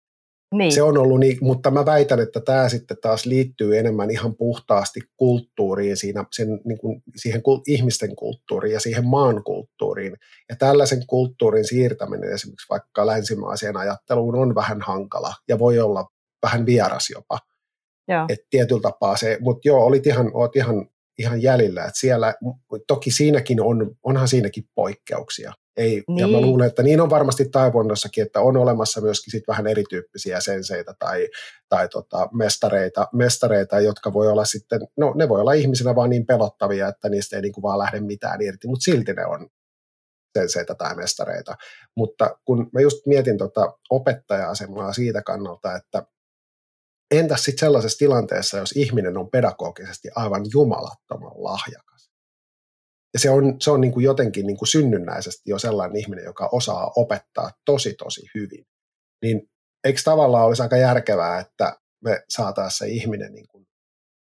Niin. Se on ollut niin, mutta mä väitän, että tämä sitten taas liittyy enemmän ihan puhtaasti kulttuuriin, siinä, sen, niin kuin, siihen ihmisten kulttuuriin ja siihen maan kulttuuriin. Ja tällaisen kulttuurin siirtäminen esimerkiksi vaikka länsimaiseen ajatteluun on vähän hankala ja voi olla vähän vieras jopa. Et tietyllä tapaa se, mutta joo, olit ihan, oot ihan, ihan jäljellä, että siellä, toki siinäkin on, onhan siinäkin poikkeuksia. Ei, niin. Ja mä niin. luulen, että niin on varmasti taivonnassakin, että on olemassa myöskin sit vähän erityyppisiä senseitä tai, tai tota mestareita, mestareita, jotka voi olla sitten, no ne voi olla ihmisinä vaan niin pelottavia, että niistä ei niinku vaan lähde mitään irti, mutta silti ne on senseitä tai mestareita. Mutta kun mä just mietin tota opettaja-asemaa siitä kannalta, että entäs sitten sellaisessa tilanteessa, jos ihminen on pedagogisesti aivan jumalattoman lahjakas, ja se on, se on niin kuin jotenkin niin kuin synnynnäisesti jo sellainen ihminen, joka osaa opettaa tosi tosi hyvin. Niin eikö tavallaan olisi aika järkevää, että me saataisiin se ihminen niin kuin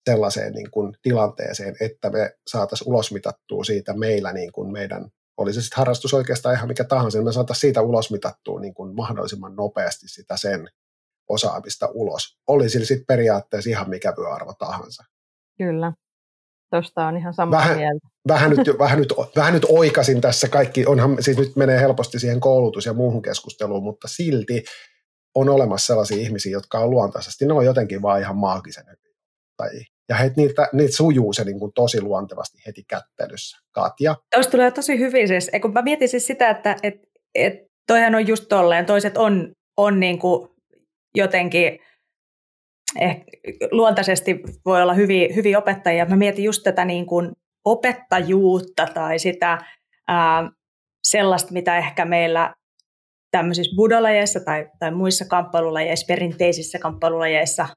sellaiseen niin kuin tilanteeseen, että me saataisiin ulosmitattua siitä meillä niin kuin meidän, oli se sitten harrastus oikeastaan ihan mikä tahansa, niin me saataisiin siitä ulosmitattua niin kuin mahdollisimman nopeasti sitä sen osaamista ulos. Oli sillä sitten periaatteessa ihan mikä vyöarvo tahansa. Kyllä. Tuosta on ihan sama vähän, mieltä. Vähän nyt, vähän, nyt, vähän nyt oikasin tässä kaikki, onhan, siis nyt menee helposti siihen koulutus- ja muuhun keskusteluun, mutta silti on olemassa sellaisia ihmisiä, jotka on luontaisesti, ne on jotenkin vaan ihan maagisen tai ja he, niitä, niitä sujuu se niin kuin tosi luontevasti heti kättelyssä. Katja? Tuosta tulee tosi hyvin. Siis, kun mä mietin siis sitä, että et, et toihan on just tolleen, toiset on, on niin kuin jotenkin eh, luontaisesti voi olla hyviä, hyviä opettajia. Mä mietin just tätä niin kuin opettajuutta tai sitä ää, sellaista, mitä ehkä meillä tämmöisissä budolajeissa tai, tai muissa kamppailulajeissa, perinteisissä kamppailulajeissa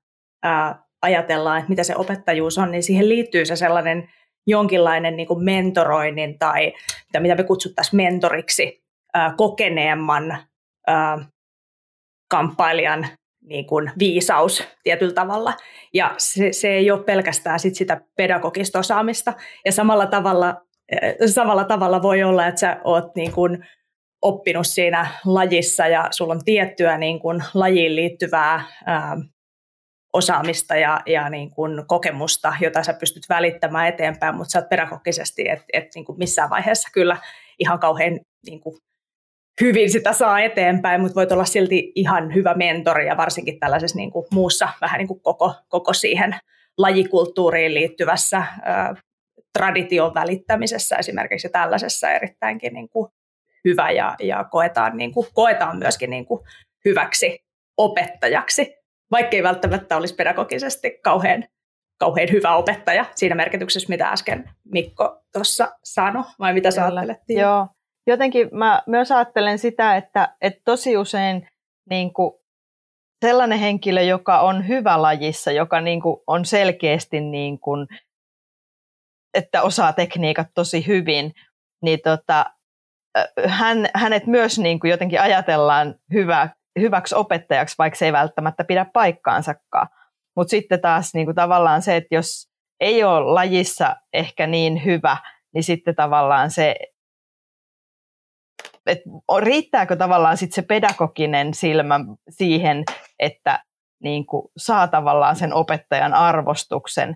ää, ajatellaan, että mitä se opettajuus on, niin siihen liittyy se sellainen jonkinlainen niin kuin mentoroinnin tai mitä me kutsuttaisiin mentoriksi ää, kokeneemman ää, kamppailijan niin kuin viisaus tietyllä tavalla. Ja se, se ei ole pelkästään sit sitä pedagogista osaamista. Ja samalla tavalla, äh, samalla tavalla voi olla, että sä oot niin kuin oppinut siinä lajissa ja sulla on tiettyä niin kuin lajiin liittyvää ää, osaamista ja, ja niin kuin kokemusta, jota sä pystyt välittämään eteenpäin, mutta sä oot pedagogisesti, että et niin kuin missään vaiheessa kyllä ihan kauhean niin kuin hyvin sitä saa eteenpäin, mutta voit olla silti ihan hyvä mentori ja varsinkin tällaisessa niin kuin muussa vähän niin kuin koko, koko siihen lajikulttuuriin liittyvässä ä, tradition välittämisessä esimerkiksi tällaisessa erittäinkin niin kuin hyvä ja, ja koetaan, niin kuin, koetaan myöskin niin kuin hyväksi opettajaksi, vaikkei välttämättä olisi pedagogisesti kauhean, kauhean hyvä opettaja siinä merkityksessä, mitä äsken Mikko tuossa sanoi, vai mitä sä ajattelet? Joo, jotenkin mä myös ajattelen sitä, että, että tosi usein niin kuin sellainen henkilö, joka on hyvä lajissa, joka niin kuin on selkeästi, niin kuin, että osaa tekniikat tosi hyvin, niin tota, hän, hänet myös niin kuin jotenkin ajatellaan hyvä, hyväksi opettajaksi, vaikka se ei välttämättä pidä paikkaansakaan. Mutta sitten taas niin kuin tavallaan se, että jos ei ole lajissa ehkä niin hyvä, niin sitten tavallaan se, että riittääkö tavallaan sitten se pedagoginen silmä siihen, että niin kuin saa tavallaan sen opettajan arvostuksen,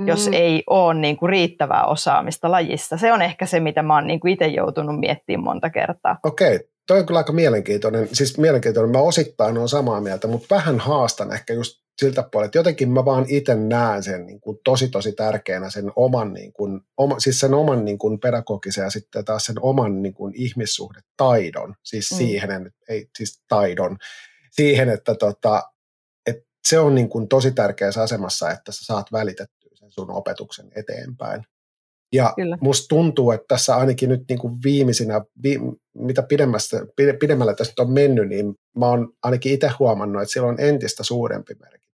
mm. jos ei ole niin kuin riittävää osaamista lajissa. Se on ehkä se, mitä mä oon niin kuin itse joutunut miettimään monta kertaa. Okei, okay. toi on kyllä aika mielenkiintoinen. Siis mielenkiintoinen, mä osittain olen samaa mieltä, mutta vähän haastan ehkä just siltä puolelta, jotenkin mä vaan itse näen sen niin kuin tosi tosi tärkeänä sen oman, niin kuin, oma, siis sen oman niin kuin pedagogisen ja sitten taas sen oman niin kuin ihmissuhdetaidon, siis mm. siihen, ei siis taidon, siihen, että tota, että se on niin kuin tosi tärkeässä asemassa, että sä saat välitettyä sen sun opetuksen eteenpäin. Ja Kyllä. musta tuntuu, että tässä ainakin nyt niin kuin viimeisinä, vi, mitä pidemmällä tässä nyt on mennyt, niin mä oon ainakin itse huomannut, että sillä on entistä suurempi merkitys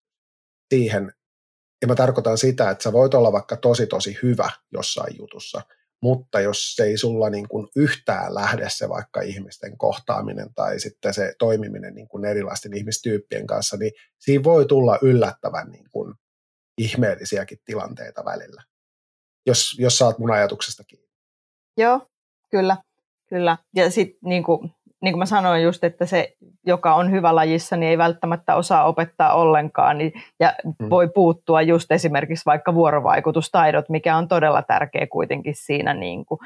siihen, ja mä tarkoitan sitä, että sä voit olla vaikka tosi tosi hyvä jossain jutussa, mutta jos ei sulla niin kuin yhtään lähde se vaikka ihmisten kohtaaminen tai sitten se toimiminen niin kuin erilaisten ihmistyyppien kanssa, niin siinä voi tulla yllättävän niin kuin ihmeellisiäkin tilanteita välillä, jos, jos saat mun ajatuksesta kiinni. Joo, kyllä. kyllä. Ja sitten niin kuin niin kuin mä sanoin just, että se, joka on hyvä lajissa, niin ei välttämättä osaa opettaa ollenkaan niin, ja mm. voi puuttua just esimerkiksi vaikka vuorovaikutustaidot, mikä on todella tärkeä kuitenkin siinä, niin kuin,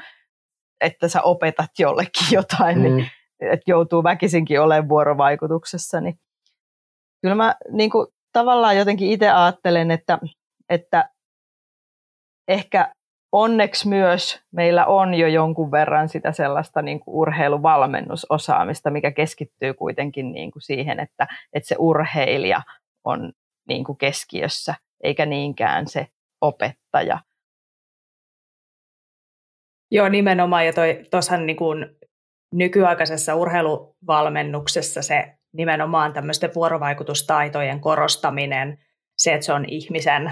että sä opetat jollekin jotain, niin mm. niin, että joutuu väkisinkin olemaan vuorovaikutuksessa. Niin. Kyllä mä niin kuin, tavallaan jotenkin itse ajattelen, että, että ehkä onneksi myös meillä on jo jonkun verran sitä sellaista niin kuin urheiluvalmennusosaamista, mikä keskittyy kuitenkin niin kuin siihen, että, että se urheilija on niin kuin keskiössä, eikä niinkään se opettaja. Joo, nimenomaan. Ja tuossahan niin kuin nykyaikaisessa urheiluvalmennuksessa se nimenomaan tämmöisten vuorovaikutustaitojen korostaminen, se, että se on ihmisen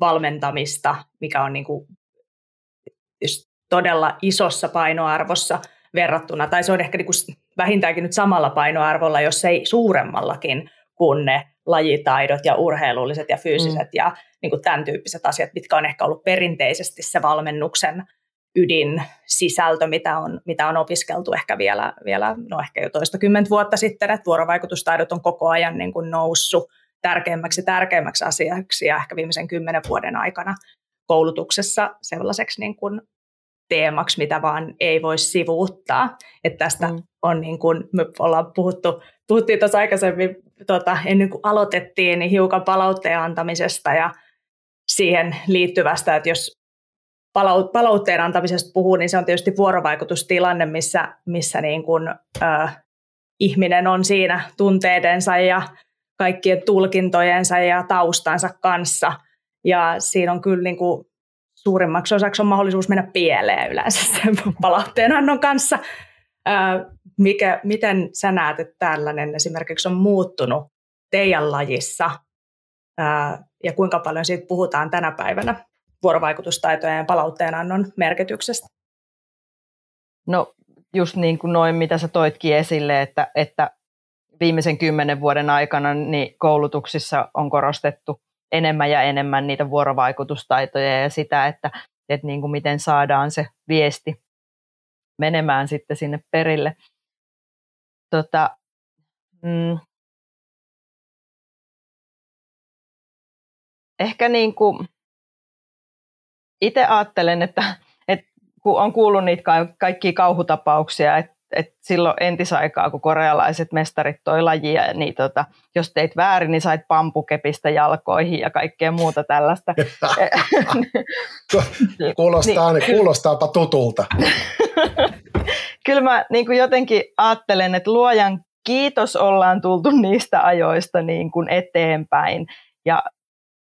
valmentamista, mikä on niin kuin todella isossa painoarvossa verrattuna, tai se on ehkä niin kuin vähintäänkin nyt samalla painoarvolla, jos ei suuremmallakin kuin ne lajitaidot ja urheilulliset ja fyysiset mm. ja niin kuin tämän tyyppiset asiat, mitkä on ehkä ollut perinteisesti se valmennuksen ydin sisältö, mitä on, mitä on opiskeltu ehkä vielä, vielä no ehkä jo toista kymmentä vuotta sitten, että vuorovaikutustaidot on koko ajan niin kuin noussut tärkeimmäksi tärkeimmäksi asiaksi ja ehkä viimeisen kymmenen vuoden aikana koulutuksessa sellaiseksi niin kuin teemaksi, mitä vaan ei voi sivuuttaa. Että tästä mm. on niin kuin, me ollaan puhuttu, puhuttiin tuossa aikaisemmin, tota, ennen kuin aloitettiin, niin hiukan palautteen antamisesta ja siihen liittyvästä, että jos palautteen antamisesta puhuu, niin se on tietysti vuorovaikutustilanne, missä, missä niin kuin, äh, ihminen on siinä tunteidensa ja kaikkien tulkintojensa ja taustansa kanssa. Ja siinä on kyllä niin kuin suurimmaksi osaksi on mahdollisuus mennä pieleen yleensä sen palautteenannon kanssa. Mikä, miten sä näet, että tällainen esimerkiksi on muuttunut teidän lajissa ja kuinka paljon siitä puhutaan tänä päivänä vuorovaikutustaitojen ja palautteenannon merkityksestä? No just niin kuin noin, mitä sä toitkin esille, että, että viimeisen kymmenen vuoden aikana niin koulutuksissa on korostettu enemmän ja enemmän niitä vuorovaikutustaitoja ja sitä, että, että niin kuin miten saadaan se viesti menemään sitten sinne perille. Tota, mm, ehkä niin kuin, itse ajattelen, että, että kun on kuullut niitä kaikkia kauhutapauksia, että et silloin entisaikaa, kun korealaiset mestarit toi lajia, niin tota, jos teit väärin, niin sait pampukepistä jalkoihin ja kaikkea muuta tällaista. Kuulostaa, niin, kuulostaapa tutulta. Kyllä mä niin kuin jotenkin ajattelen, että luojan kiitos ollaan tultu niistä ajoista niin kuin eteenpäin. Ja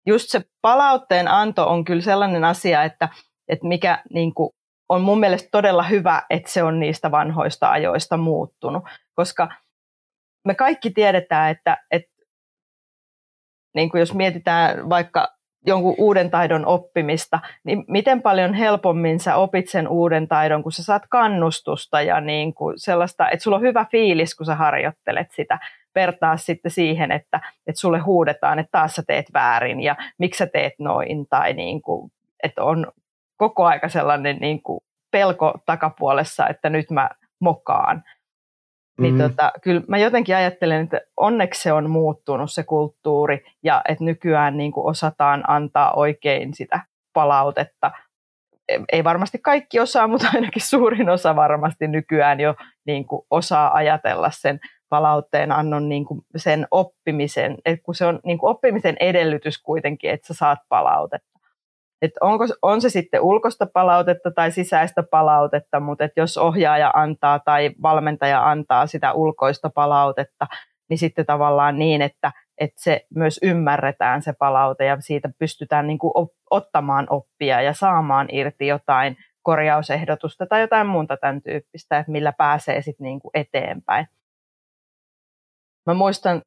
just se palautteen anto on kyllä sellainen asia, että, että mikä niin kuin on mun mielestä todella hyvä, että se on niistä vanhoista ajoista muuttunut, koska me kaikki tiedetään, että, että niin kuin jos mietitään vaikka jonkun uuden taidon oppimista, niin miten paljon helpommin sä opit sen uuden taidon, kun sä saat kannustusta ja niin kuin sellaista, että sulla on hyvä fiilis, kun sä harjoittelet sitä, vertaa sitten siihen, että, että sulle huudetaan, että taas sä teet väärin ja miksi sä teet noin, tai niin kuin, että on koko aika sellainen niin kuin pelko takapuolessa, että nyt mä mokaan. Niin mm-hmm. tota, kyllä mä jotenkin ajattelen, että onneksi se on muuttunut se kulttuuri ja että nykyään niin kuin osataan antaa oikein sitä palautetta. Ei varmasti kaikki osaa, mutta ainakin suurin osa varmasti nykyään jo niin kuin osaa ajatella sen palautteen annon niin kuin sen oppimisen, että kun se on niin kuin oppimisen edellytys kuitenkin, että sä saat palautetta että onko, on se sitten ulkoista palautetta tai sisäistä palautetta, mutta että jos ohjaaja antaa tai valmentaja antaa sitä ulkoista palautetta, niin sitten tavallaan niin, että, että se myös ymmärretään se palaute ja siitä pystytään niin kuin ottamaan oppia ja saamaan irti jotain korjausehdotusta tai jotain muuta tämän tyyppistä, että millä pääsee sitten niin kuin eteenpäin. Mä muistan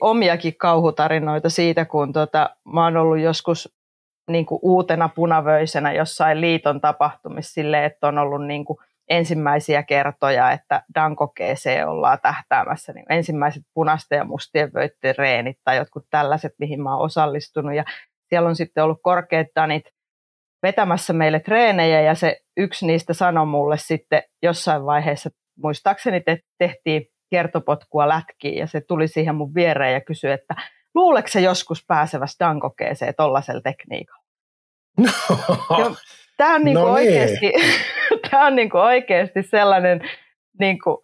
omiakin kauhutarinoita siitä, kun tota, mä oon ollut joskus niin kuin uutena punavöisenä jossain liiton tapahtumissa silleen, että on ollut niin kuin ensimmäisiä kertoja, että dankokeeseen ollaan tähtäämässä niin ensimmäiset punaisten ja mustien vöitten reenit tai jotkut tällaiset, mihin mä oon osallistunut. Ja siellä on sitten ollut korkeat danit vetämässä meille treenejä ja se yksi niistä sanoi mulle sitten jossain vaiheessa, muistaakseni te tehtiin kertopotkua lätkiin ja se tuli siihen mun viereen ja kysyi, että luuleeko se joskus pääsevässä dankokeeseen tuollaisella tekniikalla? No. Tämä on, niinku no niin. oikeasti, tämä on niinku oikeasti sellainen, niinku,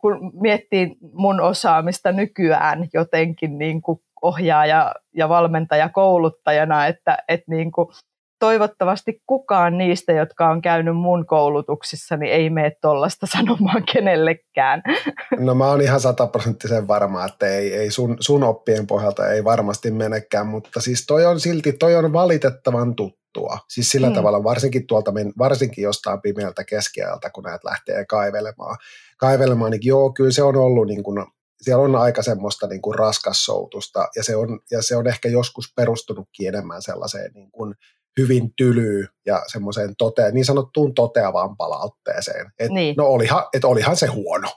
kun miettii mun osaamista nykyään jotenkin niinku ohjaaja ja valmentaja kouluttajana, että, että niinku, toivottavasti kukaan niistä, jotka on käynyt mun koulutuksissa, niin ei mene tuollaista sanomaan kenellekään. No mä oon ihan sataprosenttisen varma, että ei, ei sun, sun oppien pohjalta ei varmasti menekään, mutta siis toi on silti, toi on valitettavan tuttua. Siis sillä hmm. tavalla varsinkin tuolta, varsinkin jostain pimeältä keskiajalta, kun näet lähtee kaivelemaan. Kaivelemaan, niin joo, kyllä se on ollut niin kuin siellä on aika semmoista niin kuin raskassoutusta ja se, on, ja se on ehkä joskus perustunutkin enemmän sellaiseen niin kuin hyvin tylyy ja semmoiseen tote, niin sanottuun toteavaan palautteeseen. Et, niin. No olihan, et olihan se huono.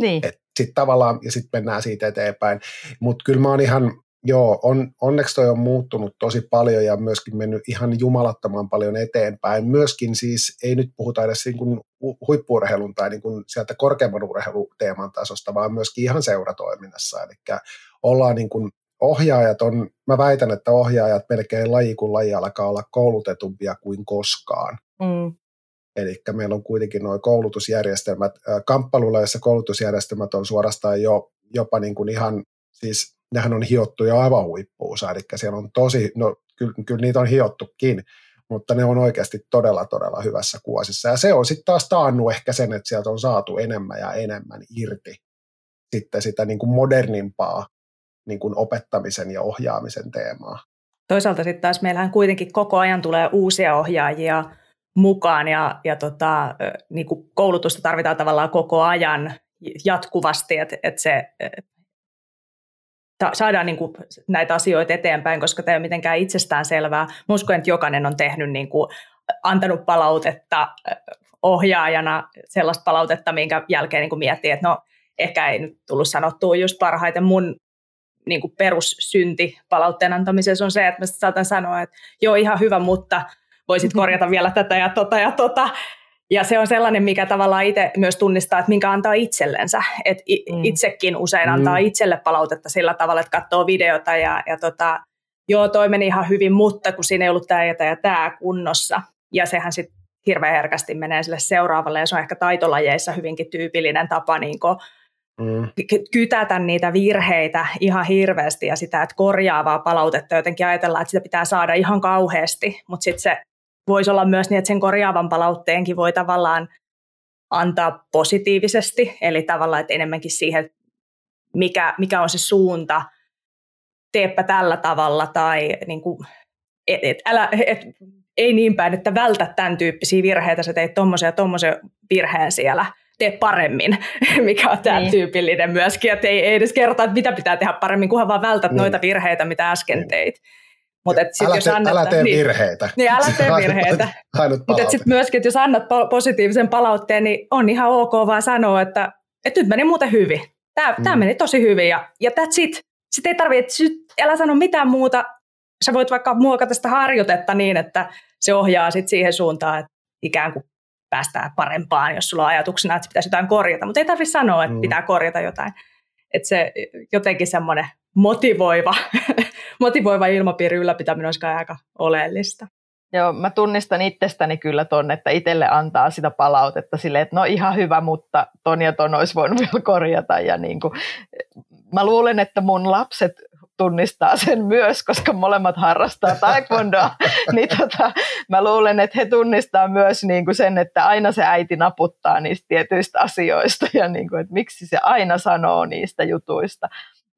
Niin. Sitten tavallaan, ja sitten mennään siitä eteenpäin. Mutta kyllä mä oon ihan, joo, on, onneksi toi on muuttunut tosi paljon ja myöskin mennyt ihan jumalattoman paljon eteenpäin. Myöskin siis, ei nyt puhuta edes niin kuin huippuurheilun tai niin kuin sieltä korkeamman urheiluteeman tasosta, vaan myöskin ihan seuratoiminnassa. Eli ollaan niin kuin ohjaajat on, mä väitän, että ohjaajat melkein laji kuin laji alkaa olla koulutetumpia kuin koskaan. Mm. Eli meillä on kuitenkin nuo koulutusjärjestelmät, kamppailuleissa koulutusjärjestelmät on suorastaan jo, jopa niin kuin ihan, siis nehän on hiottu jo aivan huippuunsa, eli siellä on tosi, no kyllä, kyllä niitä on hiottukin, mutta ne on oikeasti todella, todella hyvässä kuosissa. Ja se on sitten taas taannut ehkä sen, että sieltä on saatu enemmän ja enemmän irti sitten sitä niin kuin modernimpaa niin kuin opettamisen ja ohjaamisen teemaa. Toisaalta sitten taas meillähän kuitenkin koko ajan tulee uusia ohjaajia mukaan ja, ja tota, niin kuin koulutusta tarvitaan tavallaan koko ajan jatkuvasti, että et se ta, saadaan niin kuin näitä asioita eteenpäin, koska tämä ei ole mitenkään itsestään selvää. Mä uskon, että jokainen on tehnyt, niin kuin, antanut palautetta ohjaajana, sellaista palautetta, minkä jälkeen niin kuin miettii, että no ehkä ei nyt tullut sanottua just parhaiten mun niin kuin perussynti palautteen antamisessa on se, että mä saatan sanoa, että joo ihan hyvä, mutta voisit mm-hmm. korjata vielä tätä ja tota ja tota. Ja se on sellainen, mikä tavallaan itse myös tunnistaa, että minkä antaa itsellensä. Et mm. itsekin usein antaa itselle palautetta sillä tavalla, että katsoo videota ja, ja tota, joo, toi meni ihan hyvin, mutta kun siinä ei ollut tämä ja tämä ja tämä kunnossa. Ja sehän sitten hirveän herkästi menee sille seuraavalle, ja se on ehkä taitolajeissa hyvinkin tyypillinen tapa niin mm. kytätä niitä virheitä ihan hirveästi ja sitä, että korjaavaa palautetta jotenkin ajatellaan, että sitä pitää saada ihan kauheasti, mutta sitten se voisi olla myös niin, että sen korjaavan palautteenkin voi tavallaan antaa positiivisesti, eli tavallaan, että enemmänkin siihen, mikä, mikä on se suunta, teepä tällä tavalla, tai niin kuin, et, et, älä, et, ei niin päin, että vältä tämän tyyppisiä virheitä, sä teit tuommoisen ja tuommoisen virheen siellä, tee paremmin, mikä on tämä niin. tyypillinen myöskin, että ei, ei edes kerrota, että mitä pitää tehdä paremmin, kunhan vaan vältät niin. noita virheitä, mitä äsken niin. teit. Mut et sit älä, jos te, annat, älä tee niin, virheitä. Niin, älä tee virheitä. Mutta sitten myöskin, että jos annat positiivisen palautteen, niin on ihan ok vaan sanoa, että, että nyt meni muuten hyvin. Tämä, mm. tämä meni tosi hyvin ja, ja that's it. Sitten ei tarvitse, älä sano mitään muuta. Sä voit vaikka muokata sitä harjoitetta niin, että se ohjaa sit siihen suuntaan, että ikään kuin päästään parempaan, jos sulla on ajatuksena, että pitäisi jotain korjata. Mutta ei tarvitse sanoa, että mm. pitää korjata jotain. Että se jotenkin semmoinen motivoiva, motivoiva ilmapiiri ylläpitäminen olisi aika oleellista. Joo, mä tunnistan itsestäni kyllä ton, että itselle antaa sitä palautetta silleen, että no ihan hyvä, mutta ton ja ton olisi voinut vielä korjata. Ja niin kuin, mä luulen, että mun lapset tunnistaa sen myös, koska molemmat harrastaa taekwondoa, niin tota, mä luulen, että he tunnistaa myös niin kuin sen, että aina se äiti naputtaa niistä tietyistä asioista ja niin kuin, että miksi se aina sanoo niistä jutuista.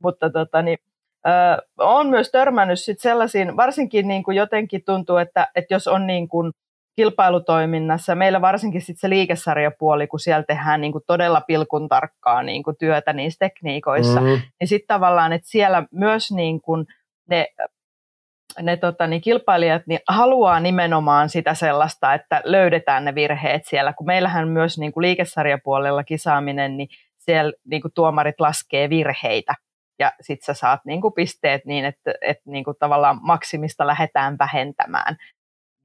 Mutta tota, niin, äh, on myös törmännyt sit sellaisiin, varsinkin niin kuin jotenkin tuntuu, että, että jos on niin kuin kilpailutoiminnassa, meillä varsinkin sit se liikesarjapuoli, kun siellä tehdään niin kuin todella pilkun tarkkaa niin kuin työtä niissä tekniikoissa, mm-hmm. niin sitten tavallaan, että siellä myös niin kuin ne ne tota, niin kilpailijat niin haluaa nimenomaan sitä sellaista, että löydetään ne virheet siellä, kun meillähän myös niin kuin liikesarjapuolella kisaaminen, niin siellä niin kuin tuomarit laskee virheitä. Ja sitten sä saat niin kuin pisteet niin, että, että niin kuin tavallaan maksimista lähdetään vähentämään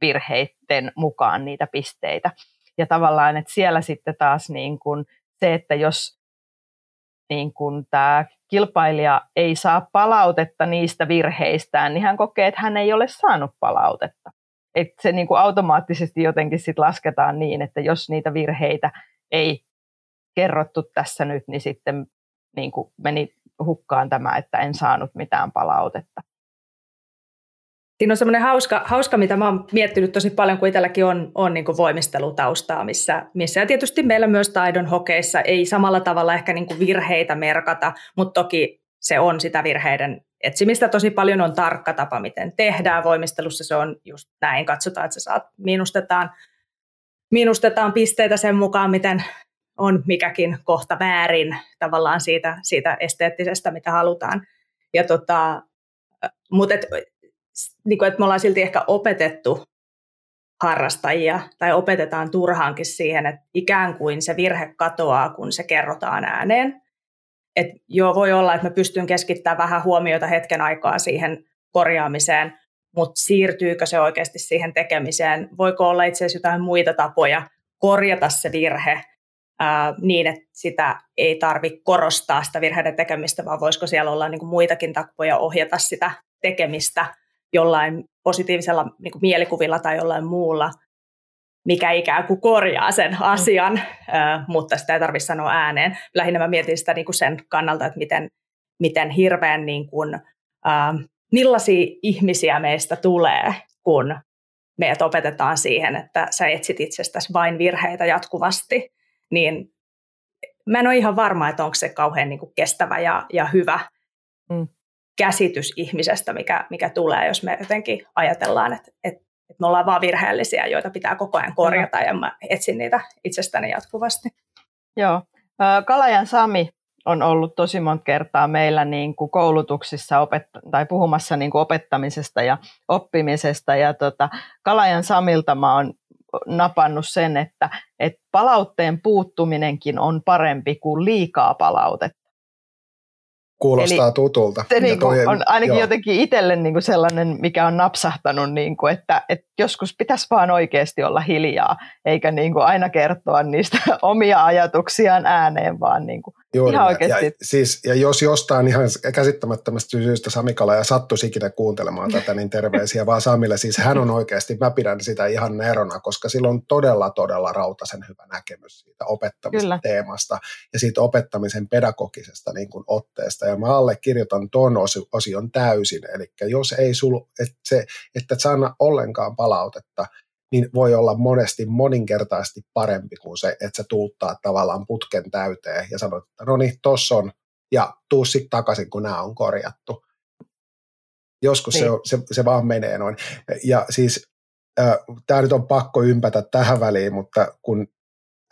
virheiden mukaan niitä pisteitä. Ja tavallaan, että siellä sitten taas niin kuin se, että jos niin kuin tämä kilpailija ei saa palautetta niistä virheistään, niin hän kokee, että hän ei ole saanut palautetta. Että se niin kuin automaattisesti jotenkin sit lasketaan niin, että jos niitä virheitä ei kerrottu tässä nyt, niin sitten niin kuin meni hukkaan tämä, että en saanut mitään palautetta. Siinä on semmoinen hauska, hauska, mitä mä oon miettinyt tosi paljon, kun itselläkin on, on niin voimistelutaustaa, missä, missä ja tietysti meillä myös taidon hokeissa ei samalla tavalla ehkä niin virheitä merkata, mutta toki se on sitä virheiden etsimistä tosi paljon on tarkka tapa, miten tehdään. Voimistelussa se on just näin, katsotaan, että sä saat, miinustetaan, miinustetaan pisteitä sen mukaan, miten on mikäkin kohta väärin tavallaan siitä, siitä esteettisestä, mitä halutaan. Ja tota, mutta niin kuin, että me ollaan silti ehkä opetettu harrastajia tai opetetaan turhaankin siihen, että ikään kuin se virhe katoaa, kun se kerrotaan ääneen. Et joo, voi olla, että mä pystyn keskittämään vähän huomiota hetken aikaa siihen korjaamiseen, mutta siirtyykö se oikeasti siihen tekemiseen? Voiko olla itse asiassa jotain muita tapoja korjata se virhe ää, niin, että sitä ei tarvitse korostaa sitä virheiden tekemistä, vaan voisiko siellä olla niin muitakin tapoja ohjata sitä tekemistä jollain positiivisella niin kuin mielikuvilla tai jollain muulla, mikä ikään kuin korjaa sen mm. asian, mm. mutta sitä ei tarvitse sanoa ääneen. Lähinnä mä mietin sitä niin kuin sen kannalta, että miten, miten hirveän, niin kuin, äh, millaisia ihmisiä meistä tulee, kun meidät opetetaan siihen, että sä etsit itsestäsi vain virheitä jatkuvasti, niin mä en ole ihan varma, että onko se kauhean niin kuin kestävä ja, ja hyvä mm käsitys ihmisestä, mikä, mikä tulee, jos me jotenkin ajatellaan, että, että, että me ollaan vaan virheellisiä, joita pitää koko ajan korjata ja mä etsin niitä itsestäni jatkuvasti. Joo. Kalajan Sami on ollut tosi monta kertaa meillä niin kuin koulutuksissa opet- tai puhumassa niin kuin opettamisesta ja oppimisesta. Ja tota, Kalajan Samilta mä oon napannut sen, että, että palautteen puuttuminenkin on parempi kuin liikaa palautetta. Kuulostaa Eli tutulta. Se niin kuin on ainakin joo. jotenkin itselle niin kuin sellainen, mikä on napsahtanut, niin kuin, että, että joskus pitäisi vaan oikeasti olla hiljaa, eikä niin kuin aina kertoa niistä omia ajatuksiaan ääneen, vaan niin kuin Juuri ihan oikeasti. Ja, siis, ja jos jostain ihan käsittämättömästä syystä Samikala ja sattuisi ikinä kuuntelemaan tätä, niin terveisiä vaan Samille. Siis hän on oikeasti, mä pidän sitä ihan nerona, koska sillä on todella, todella rautaisen hyvä näkemys siitä opettamisen Kyllä. teemasta ja siitä opettamisen pedagogisesta niin kuin otteesta. Ja mä allekirjoitan ton osion täysin. Eli jos ei sul, että, se, että et saa ollenkaan palautetta, niin voi olla monesti moninkertaisesti parempi kuin se, että sä tuuttaa tavallaan putken täyteen ja sanot, että no niin, tossa on, ja tuu sitten takaisin, kun nämä on korjattu. Joskus niin. se, se, se vaan menee noin. Ja siis äh, tämä nyt on pakko ympätä tähän väliin, mutta kun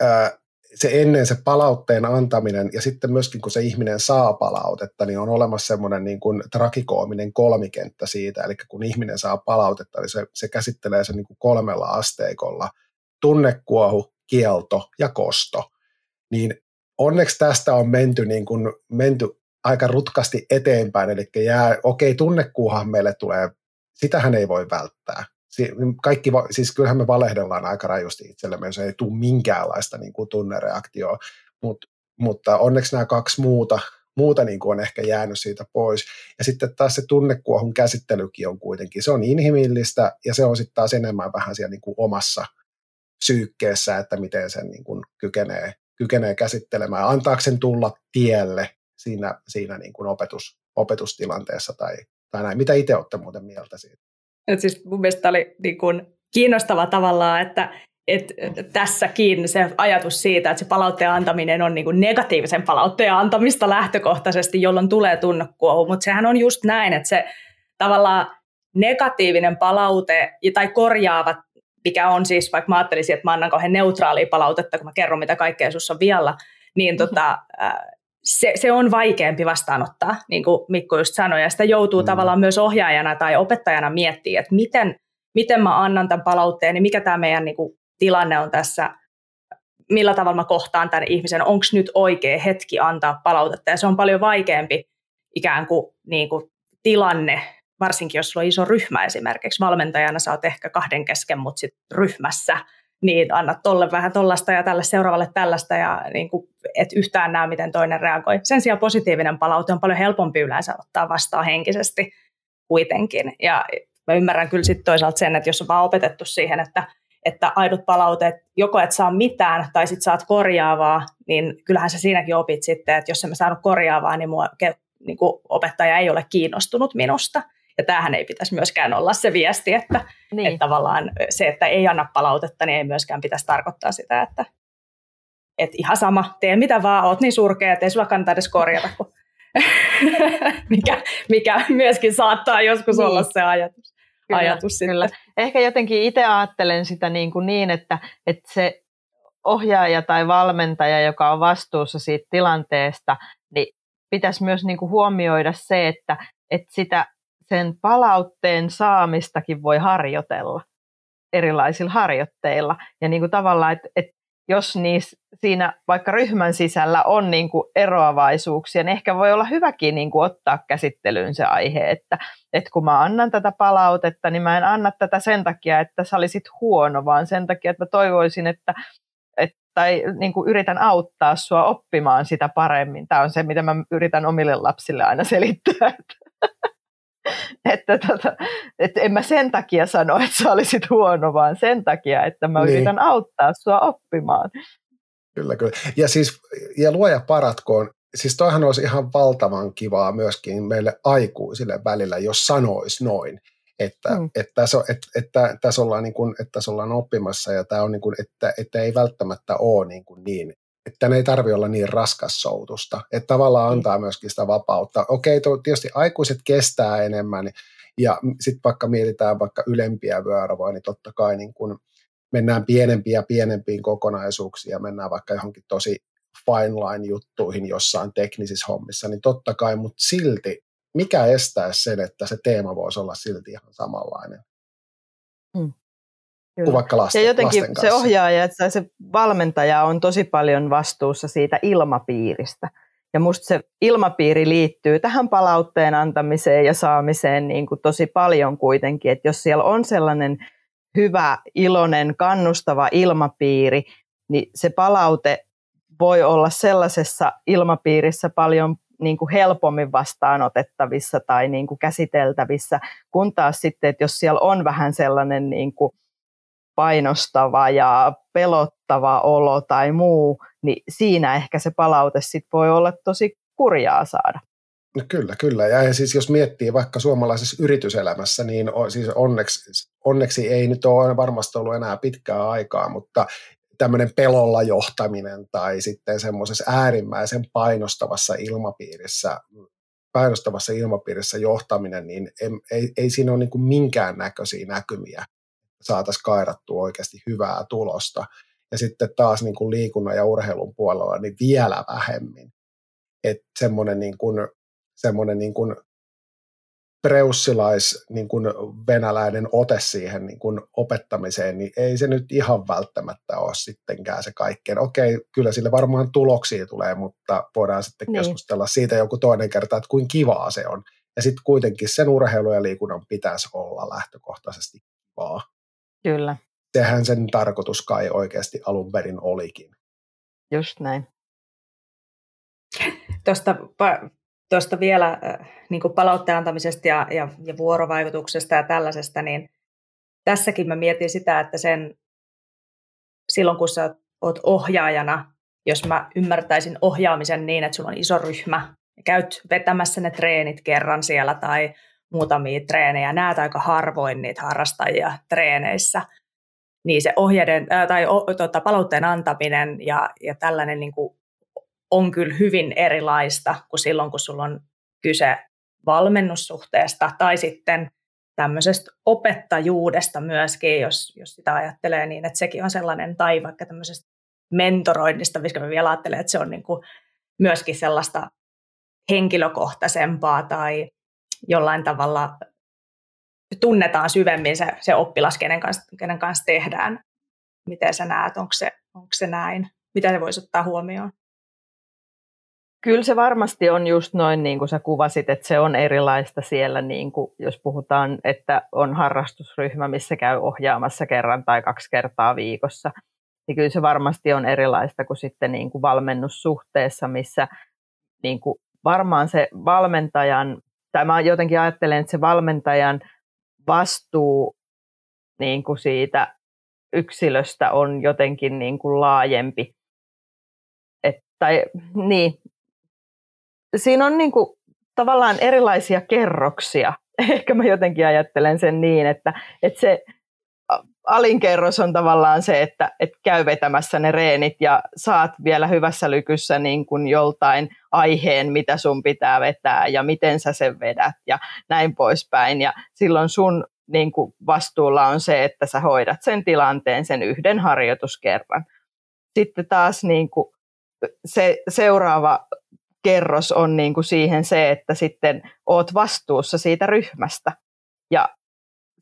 äh, se ennen se palautteen antaminen ja sitten myöskin kun se ihminen saa palautetta, niin on olemassa semmoinen niin kuin trakikoominen kolmikenttä siitä, eli kun ihminen saa palautetta, niin se, se käsittelee sen niin kuin kolmella asteikolla, tunnekuohu, kielto ja kosto. Niin onneksi tästä on menty, niin kuin, menty aika rutkasti eteenpäin, eli jää, okei, tunnekuuhan meille tulee, sitähän ei voi välttää, kaikki, siis kyllähän me valehdellaan aika rajusti itsellemme, jos ei tule minkäänlaista niin kuin tunnereaktioa, Mut, mutta onneksi nämä kaksi muuta, muuta niin kuin on ehkä jäänyt siitä pois. Ja sitten taas se tunnekuohun käsittelykin on kuitenkin, se on inhimillistä ja se on sitten taas enemmän vähän siellä niin kuin omassa syykkeessä, että miten sen niin kuin kykenee, kykenee käsittelemään, antaako sen tulla tielle siinä, siinä niin kuin opetus, opetustilanteessa tai, tai näin. Mitä itse olette muuten mieltä siitä? Et siis mun mielestä oli niin kuin kiinnostava tavallaan, että et, tässäkin se ajatus siitä, että se palautteen antaminen on niin kuin negatiivisen palautteen antamista lähtökohtaisesti, jolloin tulee tunnekuohu, mutta sehän on just näin, että se tavallaan negatiivinen palaute tai korjaava, mikä on siis, vaikka mä ajattelisin, että mä annan kauhean neutraalia palautetta, kun mä kerron, mitä kaikkea sussa on vielä, niin tota, se, se on vaikeampi vastaanottaa, niin kuin Mikko just sanoi, ja sitä joutuu mm. tavallaan myös ohjaajana tai opettajana miettimään, että miten, miten mä annan tämän palautteen, niin mikä tämä meidän niin kuin, tilanne on tässä, millä tavalla mä kohtaan tämän ihmisen, onko nyt oikea hetki antaa palautetta, ja se on paljon vaikeampi ikään kuin, niin kuin tilanne, varsinkin jos sulla on iso ryhmä esimerkiksi, valmentajana sä oot ehkä kahden kesken, mutta sitten ryhmässä, niin anna tolle vähän tollasta ja tälle seuraavalle tällaista ja niin kuin, et yhtään näe, miten toinen reagoi. Sen sijaan positiivinen palaute on paljon helpompi yleensä ottaa vastaan henkisesti kuitenkin. Ja mä ymmärrän kyllä sitten toisaalta sen, että jos on vaan opetettu siihen, että, että aidot palauteet, joko et saa mitään tai sitten saat korjaavaa, niin kyllähän sä siinäkin opit sitten, että jos en mä saanut korjaavaa, niin, mua, niin kuin opettaja ei ole kiinnostunut minusta. Ja tämähän ei pitäisi myöskään olla se viesti, että, niin. että tavallaan se, että ei anna palautetta, niin ei myöskään pitäisi tarkoittaa sitä, että, että ihan sama, tee mitä vaan, oot niin surkea, että ei sulla kannata edes korjata, kun mikä, mikä myöskin saattaa joskus niin. olla se ajatus. Kyllä, ajatus kyllä. Ehkä jotenkin itse ajattelen sitä niin, kuin niin että, että se ohjaaja tai valmentaja, joka on vastuussa siitä tilanteesta, niin pitäisi myös niin kuin huomioida se, että, että sitä sen palautteen saamistakin voi harjoitella erilaisilla harjoitteilla. Ja niin kuin tavallaan, että, että jos niissä, siinä vaikka ryhmän sisällä on niin kuin eroavaisuuksia, niin ehkä voi olla hyväkin niin kuin ottaa käsittelyyn se aihe, että, että kun mä annan tätä palautetta, niin mä en anna tätä sen takia, että sä olisit huono, vaan sen takia, että mä toivoisin, että, että tai niin kuin yritän auttaa sua oppimaan sitä paremmin. Tämä on se, mitä mä yritän omille lapsille aina selittää. että, tota, että en mä sen takia sano, että sä olisit huono, vaan sen takia, että mä niin. yritän auttaa sua oppimaan. Kyllä, kyllä. Ja siis, ja luoja paratkoon, siis toihan olisi ihan valtavan kivaa myöskin meille aikuisille välillä, jos sanois noin, että, mm. että, tässä, että, että, tässä ollaan niin kuin, että tässä ollaan oppimassa ja tämä on niin kuin, että, että ei välttämättä ole niin, kuin niin että ne ei tarvitse olla niin raskas soutusta, että tavallaan mm. antaa myöskin sitä vapautta. Okei, tietysti aikuiset kestää enemmän, ja sitten vaikka mietitään vaikka ylempiä vyöarvoja, niin totta kai niin kun mennään pienempiin ja pienempiin kokonaisuuksiin ja mennään vaikka johonkin tosi fine line juttuihin jossain teknisissä hommissa, niin totta kai, mutta silti mikä estää sen, että se teema voisi olla silti ihan samanlainen? Hmm. Kuin vaikka lasten, ja jotenkin lasten se ohjaaja että se valmentaja on tosi paljon vastuussa siitä ilmapiiristä. Ja musta se ilmapiiri liittyy tähän palautteen antamiseen ja saamiseen niin kuin tosi paljon kuitenkin. Että jos siellä on sellainen hyvä, iloinen, kannustava ilmapiiri, niin se palaute voi olla sellaisessa ilmapiirissä paljon niin kuin helpommin vastaanotettavissa tai niin kuin käsiteltävissä, kun taas sitten, että jos siellä on vähän sellainen niin kuin painostava ja pelottava olo tai muu, niin siinä ehkä se palaute sit voi olla tosi kurjaa saada. No kyllä, kyllä. Ja siis jos miettii vaikka suomalaisessa yrityselämässä, niin siis onneksi, onneksi ei nyt ole varmasti ollut enää pitkää aikaa, mutta tämmöinen pelolla johtaminen tai sitten semmoisessa äärimmäisen painostavassa ilmapiirissä, painostavassa ilmapiirissä johtaminen, niin ei, ei, ei siinä ole niin kuin minkään näköisiä näkymiä, saataisiin kairattua oikeasti hyvää tulosta. Ja sitten taas niin kuin liikunnan ja urheilun puolella niin vielä vähemmin. Että semmoinen niin kuin, semmoinen niin kuin preussilais niin kuin venäläinen ote siihen niin kuin opettamiseen, niin ei se nyt ihan välttämättä ole sittenkään se kaikkein. Okei, kyllä sille varmaan tuloksia tulee, mutta voidaan sitten niin. keskustella siitä joku toinen kerta, että kuin kivaa se on. Ja sitten kuitenkin sen urheilu ja liikunnan pitäisi olla lähtökohtaisesti kivaa. Kyllä. Sehän sen tarkoitus kai oikeasti alun perin olikin. Just näin. Tuosta tuosta vielä niin kuin palautteen antamisesta ja, ja, ja vuorovaikutuksesta ja tällaisesta, niin tässäkin mä mietin sitä, että sen silloin kun sä oot ohjaajana, jos mä ymmärtäisin ohjaamisen niin, että sulla on iso ryhmä ja käyt vetämässä ne treenit kerran siellä tai muutamia treenejä, näet aika harvoin niitä harrastajia treeneissä, niin se ohjeiden, ää, tai o, tota, palautteen antaminen ja, ja tällainen niin kuin on kyllä hyvin erilaista kuin silloin, kun sulla on kyse valmennussuhteesta tai sitten tämmöisestä opettajuudesta myöskin, jos, jos sitä ajattelee niin, että sekin on sellainen, tai vaikka tämmöisestä mentoroinnista, missä mä vielä ajattelen, että se on niin kuin myöskin sellaista henkilökohtaisempaa tai jollain tavalla tunnetaan syvemmin se, se oppilas, kenen kanssa, kenen kanssa tehdään. Miten sä näet, onko se, onko se näin? Mitä se voisi ottaa huomioon? Kyllä se varmasti on just noin, niin kuin sä kuvasit, että se on erilaista siellä, niin kuin jos puhutaan, että on harrastusryhmä, missä käy ohjaamassa kerran tai kaksi kertaa viikossa. Niin kyllä se varmasti on erilaista kuin sitten niin kuin valmennussuhteessa, missä niin kuin varmaan se valmentajan, tai mä jotenkin ajattelen, että se valmentajan vastuu niin kuin siitä yksilöstä on jotenkin niin kuin laajempi. Et, tai niin, siinä on niin kuin, tavallaan erilaisia kerroksia. Ehkä mä jotenkin ajattelen sen niin, että, että se alinkerros on tavallaan se, että, että käy vetämässä ne reenit ja saat vielä hyvässä lykyssä niin kuin joltain aiheen, mitä sun pitää vetää ja miten sä sen vedät ja näin poispäin. Ja silloin sun niin kuin vastuulla on se, että sä hoidat sen tilanteen sen yhden harjoituskerran. Sitten taas niin kuin se seuraava kerros on niin kuin siihen se, että sitten oot vastuussa siitä ryhmästä. Ja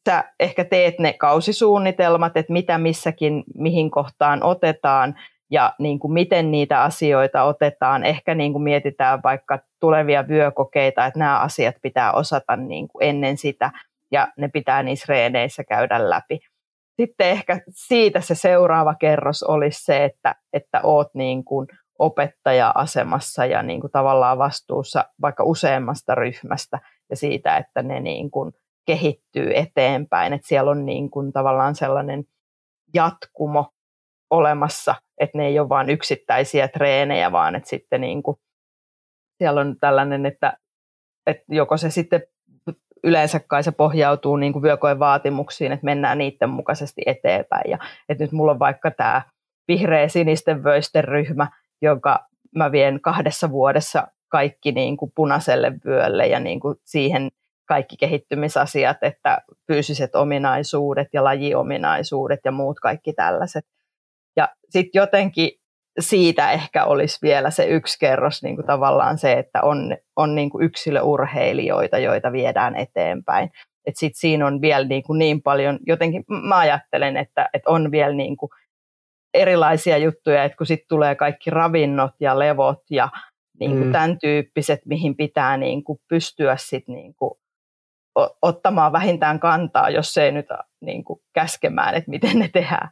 sä ehkä teet ne kausisuunnitelmat, että mitä missäkin, mihin kohtaan otetaan ja niin kuin miten niitä asioita otetaan. Ehkä niin kuin mietitään vaikka tulevia vyökokeita, että nämä asiat pitää osata niin kuin ennen sitä ja ne pitää niissä reeneissä käydä läpi. Sitten ehkä siitä se seuraava kerros olisi se, että, että oot niin kuin opettaja-asemassa ja niin kuin tavallaan vastuussa vaikka useammasta ryhmästä ja siitä, että ne niin kuin kehittyy eteenpäin. Että siellä on niin kuin tavallaan sellainen jatkumo olemassa, että ne ei ole vain yksittäisiä treenejä, vaan että sitten niin kuin siellä on tällainen, että, että joko se sitten yleensä kai se pohjautuu niin kuin vyökoen vaatimuksiin, että mennään niiden mukaisesti eteenpäin. Ja, että nyt mulla on vaikka tämä vihreä sinisten vöisten ryhmä, jonka mä vien kahdessa vuodessa kaikki niin kuin punaiselle vyölle ja niin kuin siihen kaikki kehittymisasiat, että fyysiset ominaisuudet ja lajiominaisuudet ja muut kaikki tällaiset. Ja sitten jotenkin siitä ehkä olisi vielä se yksi kerros niin kuin tavallaan se, että on, on niin kuin yksilöurheilijoita, joita viedään eteenpäin. Et sit siinä on vielä niin, kuin niin paljon, jotenkin mä ajattelen, että, että on vielä niin kuin erilaisia juttuja, että kun sitten tulee kaikki ravinnot ja levot ja niin kuin mm. tämän tyyppiset, mihin pitää niin kuin pystyä sit niin kuin ottamaan vähintään kantaa, jos ei nyt niin kuin käskemään, että miten ne tehdään.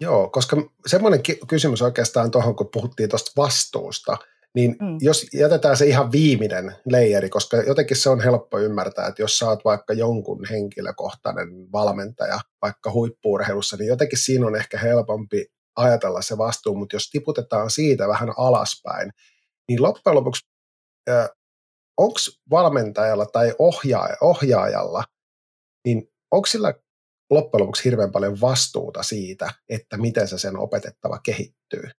Joo, koska semmoinen kysymys oikeastaan tuohon, kun puhuttiin tuosta vastuusta, niin mm. jos jätetään se ihan viimeinen leijeri, koska jotenkin se on helppo ymmärtää, että jos sä oot vaikka jonkun henkilökohtainen valmentaja, vaikka huippuurheilussa, niin jotenkin siinä on ehkä helpompi ajatella se vastuu, mutta jos tiputetaan siitä vähän alaspäin, niin loppujen lopuksi onko valmentajalla tai ohjaaja, ohjaajalla, niin onko sillä loppujen lopuksi hirveän paljon vastuuta siitä, että miten se sen opetettava kehittyy?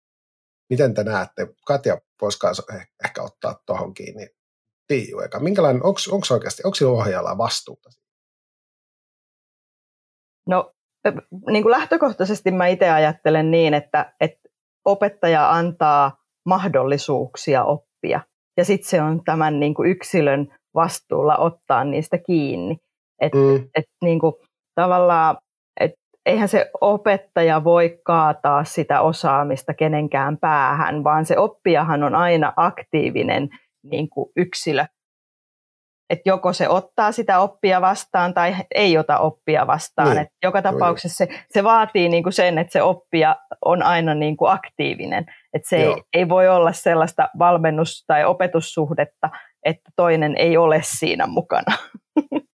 Miten te näette? Katja voisiko ehkä ottaa tuohon kiinni. Tiiu, eka. Minkälainen, onko oikeasti, onko sillä ohjaajalla vastuuta? No niin kuin lähtökohtaisesti mä itse ajattelen niin, että, että opettaja antaa mahdollisuuksia oppia. Ja sitten se on tämän niin kuin yksilön vastuulla ottaa niistä kiinni. Et, mm. et, niin kuin, tavallaan, et, eihän se opettaja voi kaataa sitä osaamista kenenkään päähän, vaan se oppijahan on aina aktiivinen niin kuin yksilö että joko se ottaa sitä oppia vastaan tai ei ota oppia vastaan. Niin. Et joka tapauksessa se, se vaatii niinku sen, että se oppija on aina niinku aktiivinen. Et se ei, ei voi olla sellaista valmennus- tai opetussuhdetta, että toinen ei ole siinä mukana.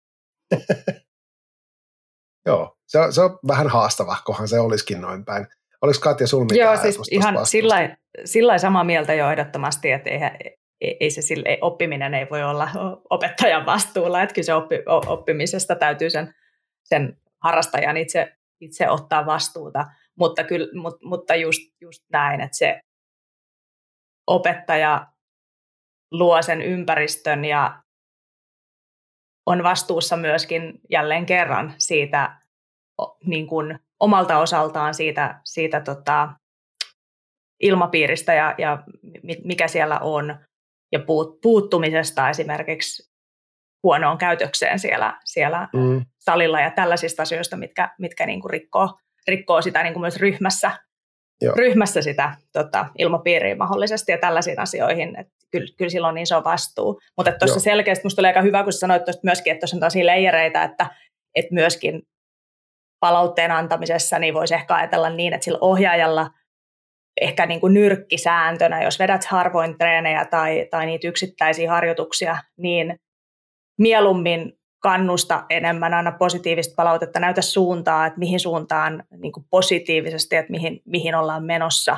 Joo, se on, se on vähän haastava, kohan se olisikin noin päin. Oliko Katja sun mitään Joo, siis ihan sillä, sillä samaa mieltä jo ehdottomasti, että eihän, ei se sille, oppiminen ei voi olla opettajan vastuulla, että kyllä se oppi, oppimisesta täytyy sen, sen harrastajan itse, itse ottaa vastuuta, mutta, kyllä, mut, mutta just, just näin, että se opettaja luo sen ympäristön ja on vastuussa myöskin jälleen kerran siitä niin kuin omalta osaltaan siitä, siitä tota, ilmapiiristä ja, ja mikä siellä on ja puut, puuttumisesta esimerkiksi huonoon käytökseen siellä, siellä mm. salilla ja tällaisista asioista, mitkä, mitkä niin kuin rikkoo, rikkoo sitä niin kuin myös ryhmässä, Joo. ryhmässä sitä tota, ilmapiiriä mahdollisesti ja tällaisiin asioihin. että kyllä, kyllä silloin niin on vastuu. Mutta tuossa selkeästi minusta oli aika hyvä, kun sanoit tuosta myöskin, että tuossa on tosi leijereitä, että, että myöskin palautteen antamisessa niin voisi ehkä ajatella niin, että sillä ohjaajalla – ehkä niin kuin nyrkkisääntönä, jos vedät harvoin treenejä tai, tai niitä yksittäisiä harjoituksia, niin mieluummin kannusta enemmän aina positiivista palautetta, näytä suuntaa, että mihin suuntaan niin kuin positiivisesti, että mihin, mihin ollaan menossa.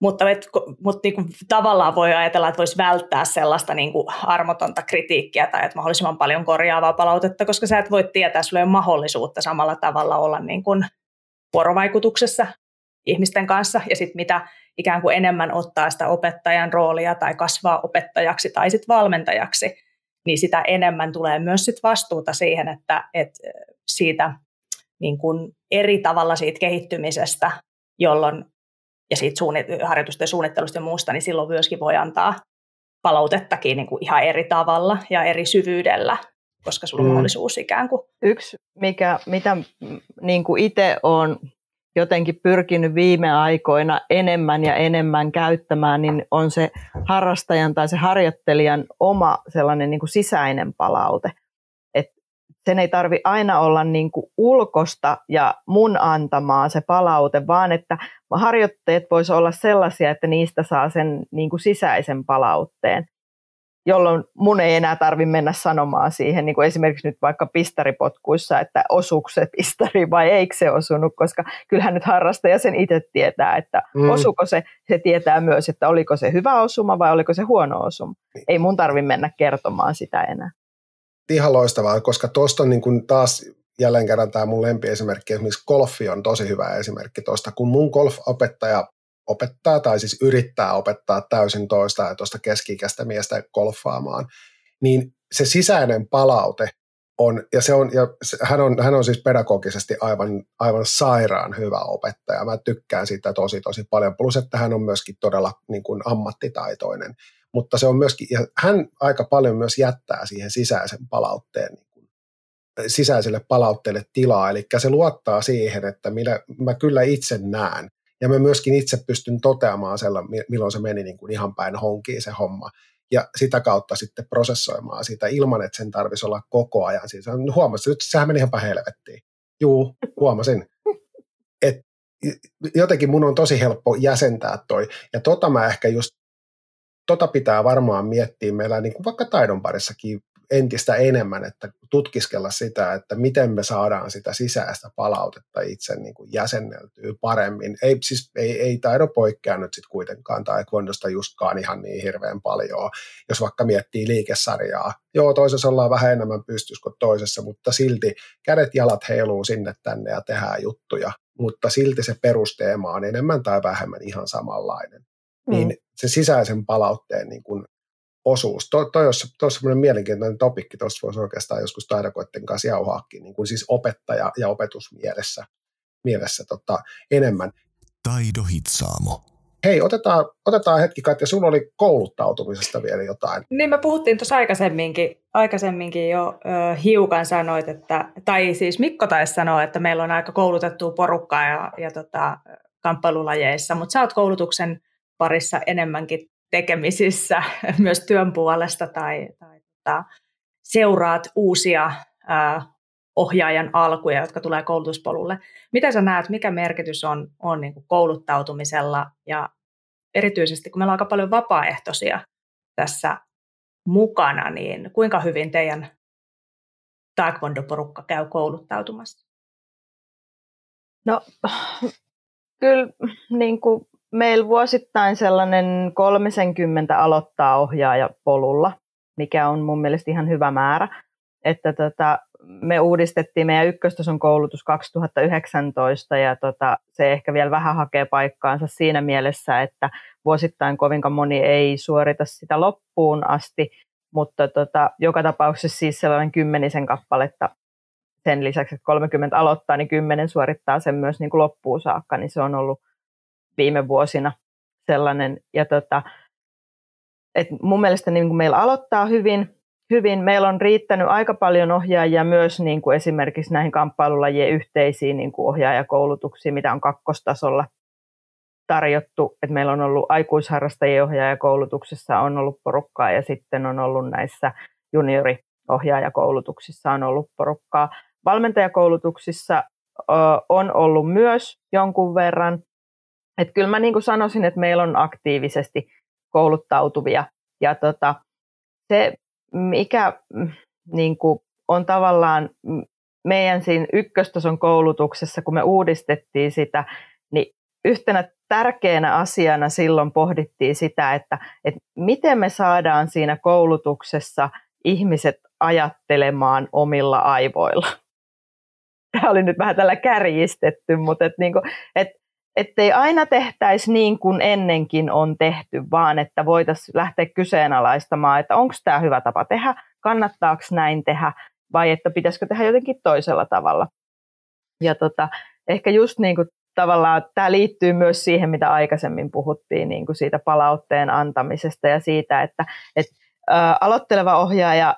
Mutta, et, mutta niin kuin tavallaan voi ajatella, että voisi välttää sellaista niin kuin armotonta kritiikkiä tai että mahdollisimman paljon korjaavaa palautetta, koska sä et voi tietää, sulla ei ole mahdollisuutta samalla tavalla olla niin kuin vuorovaikutuksessa ihmisten kanssa ja sitten mitä ikään kuin enemmän ottaa sitä opettajan roolia tai kasvaa opettajaksi tai sitten valmentajaksi, niin sitä enemmän tulee myös sit vastuuta siihen, että, että siitä niin kuin eri tavalla siitä kehittymisestä, jolloin ja siitä suunnit- harjoitusten suunnittelusta ja muusta, niin silloin myöskin voi antaa palautettakin niin kuin ihan eri tavalla ja eri syvyydellä, koska sulla on mm. mahdollisuus ikään kuin. Yksi, mikä, mitä niin kuin itse olen jotenkin pyrkinyt viime aikoina enemmän ja enemmän käyttämään, niin on se harrastajan tai se harjoittelijan oma sellainen niin kuin sisäinen palaute. Et sen ei tarvi aina olla niin kuin ulkosta ja mun antamaa se palaute, vaan että harjoitteet voisi olla sellaisia, että niistä saa sen niin kuin sisäisen palautteen jolloin mun ei enää tarvitse mennä sanomaan siihen, niin kuin esimerkiksi nyt vaikka pistaripotkuissa, että osuuko se pistari vai eikö se osunut, koska kyllähän nyt harrastaja sen itse tietää, että mm. osuko se, se tietää myös, että oliko se hyvä osuma vai oliko se huono osuma. Ei mun tarvitse mennä kertomaan sitä enää. Ihan loistavaa, koska tuosta on niin kuin taas jälleen kerran tämä mun lempiesimerkki, esimerkiksi golfi on tosi hyvä esimerkki tuosta, kun mun golfopettaja opettaa tai siis yrittää opettaa täysin toista ja tuosta keski-ikäistä miestä golfaamaan, niin se sisäinen palaute on, ja, se on, ja hän, on, hän on siis pedagogisesti aivan, aivan sairaan hyvä opettaja. Mä tykkään siitä tosi tosi paljon, plus että hän on myöskin todella niin kuin ammattitaitoinen. Mutta se on myöskin, ja hän aika paljon myös jättää siihen sisäisen palautteen niin kuin, sisäiselle palautteelle tilaa, eli se luottaa siihen, että minä, mä kyllä itse näen, ja mä myöskin itse pystyn toteamaan sellainen, milloin se meni niin kuin ihan päin honkiin se homma. Ja sitä kautta sitten prosessoimaan sitä ilman, että sen tarvitsisi olla koko ajan. Siis huomasin, että sehän meni ihan helvettiin. Juu, huomasin. Et jotenkin mun on tosi helppo jäsentää toi. Ja tota mä ehkä just, tota pitää varmaan miettiä meillä niin kuin vaikka taidon parissakin entistä enemmän, että tutkiskella sitä, että miten me saadaan sitä sisäistä palautetta itse niin kuin jäsenneltyä paremmin. Ei, siis, ei, ei taido poikkea nyt sitten kuitenkaan taekwondosta justkaan ihan niin hirveän paljon, jos vaikka miettii liikesarjaa. Joo, toisessa ollaan vähän enemmän pystyssä kuin toisessa, mutta silti kädet jalat heiluu sinne tänne ja tehdään juttuja, mutta silti se perusteema on enemmän tai vähemmän ihan samanlainen. Mm. Niin se sisäisen palautteen niin kuin osuus. Toi, toi olisi, toi olisi semmoinen mielenkiintoinen topikki, tuosta voisi oikeastaan joskus taidakoiden kanssa jauhaakin, niin kuin siis opettaja- ja opetusmielessä mielessä tota, enemmän. Taido Hitsaamo. Hei, otetaan, otetaan hetki, Katja, sulla oli kouluttautumisesta vielä jotain. Niin me puhuttiin tuossa aikaisemminkin, aikaisemminkin jo ö, hiukan sanoit, että, tai siis Mikko taisi sanoa, että meillä on aika koulutettua porukkaa ja, ja tota, kamppailulajeissa, mutta sä oot koulutuksen parissa enemmänkin tekemisissä myös työn puolesta tai, tai tota, seuraat uusia ää, ohjaajan alkuja, jotka tulee koulutuspolulle. Mitä sä näet, mikä merkitys on, on niin kouluttautumisella ja erityisesti kun meillä on aika paljon vapaaehtoisia tässä mukana, niin kuinka hyvin teidän taekwondo-porukka käy kouluttautumassa? No kyllä niin kuin meillä vuosittain sellainen 30 aloittaa ohjaaja polulla, mikä on mun mielestä ihan hyvä määrä. Että tota, me uudistettiin meidän ykköstason koulutus 2019 ja tota, se ehkä vielä vähän hakee paikkaansa siinä mielessä, että vuosittain kovinkaan moni ei suorita sitä loppuun asti, mutta tota, joka tapauksessa siis sellainen kymmenisen kappaletta sen lisäksi, että 30 aloittaa, niin 10 suorittaa sen myös niin kuin loppuun saakka, niin se on ollut viime vuosina sellainen. Ja tota, et mun mielestä niin kuin meillä aloittaa hyvin, hyvin. Meillä on riittänyt aika paljon ohjaajia myös niin kuin esimerkiksi näihin kamppailulajien yhteisiin niin kuin ohjaajakoulutuksiin, mitä on kakkostasolla tarjottu. Et meillä on ollut aikuisharrastajien ohjaajakoulutuksessa on ollut porukkaa ja sitten on ollut näissä junioriohjaajakoulutuksissa on ollut porukkaa. Valmentajakoulutuksissa on ollut myös jonkun verran, et kyllä mä niin kuin sanoisin, että meillä on aktiivisesti kouluttautuvia. Ja tota, se, mikä mm, niin kuin on tavallaan meidän siinä ykköstason koulutuksessa, kun me uudistettiin sitä, niin yhtenä tärkeänä asiana silloin pohdittiin sitä, että, että miten me saadaan siinä koulutuksessa ihmiset ajattelemaan omilla aivoilla. Tämä oli nyt vähän tällä kärjistetty, mutta että, niin kuin, että ettei aina tehtäisi niin kuin ennenkin on tehty, vaan että voitaisiin lähteä kyseenalaistamaan, että onko tämä hyvä tapa tehdä, kannattaako näin tehdä vai että pitäisikö tehdä jotenkin toisella tavalla. Ja tota, ehkä just niin kuin tavallaan tämä liittyy myös siihen, mitä aikaisemmin puhuttiin niin kuin siitä palautteen antamisesta ja siitä, että, että ää, aloitteleva ohjaaja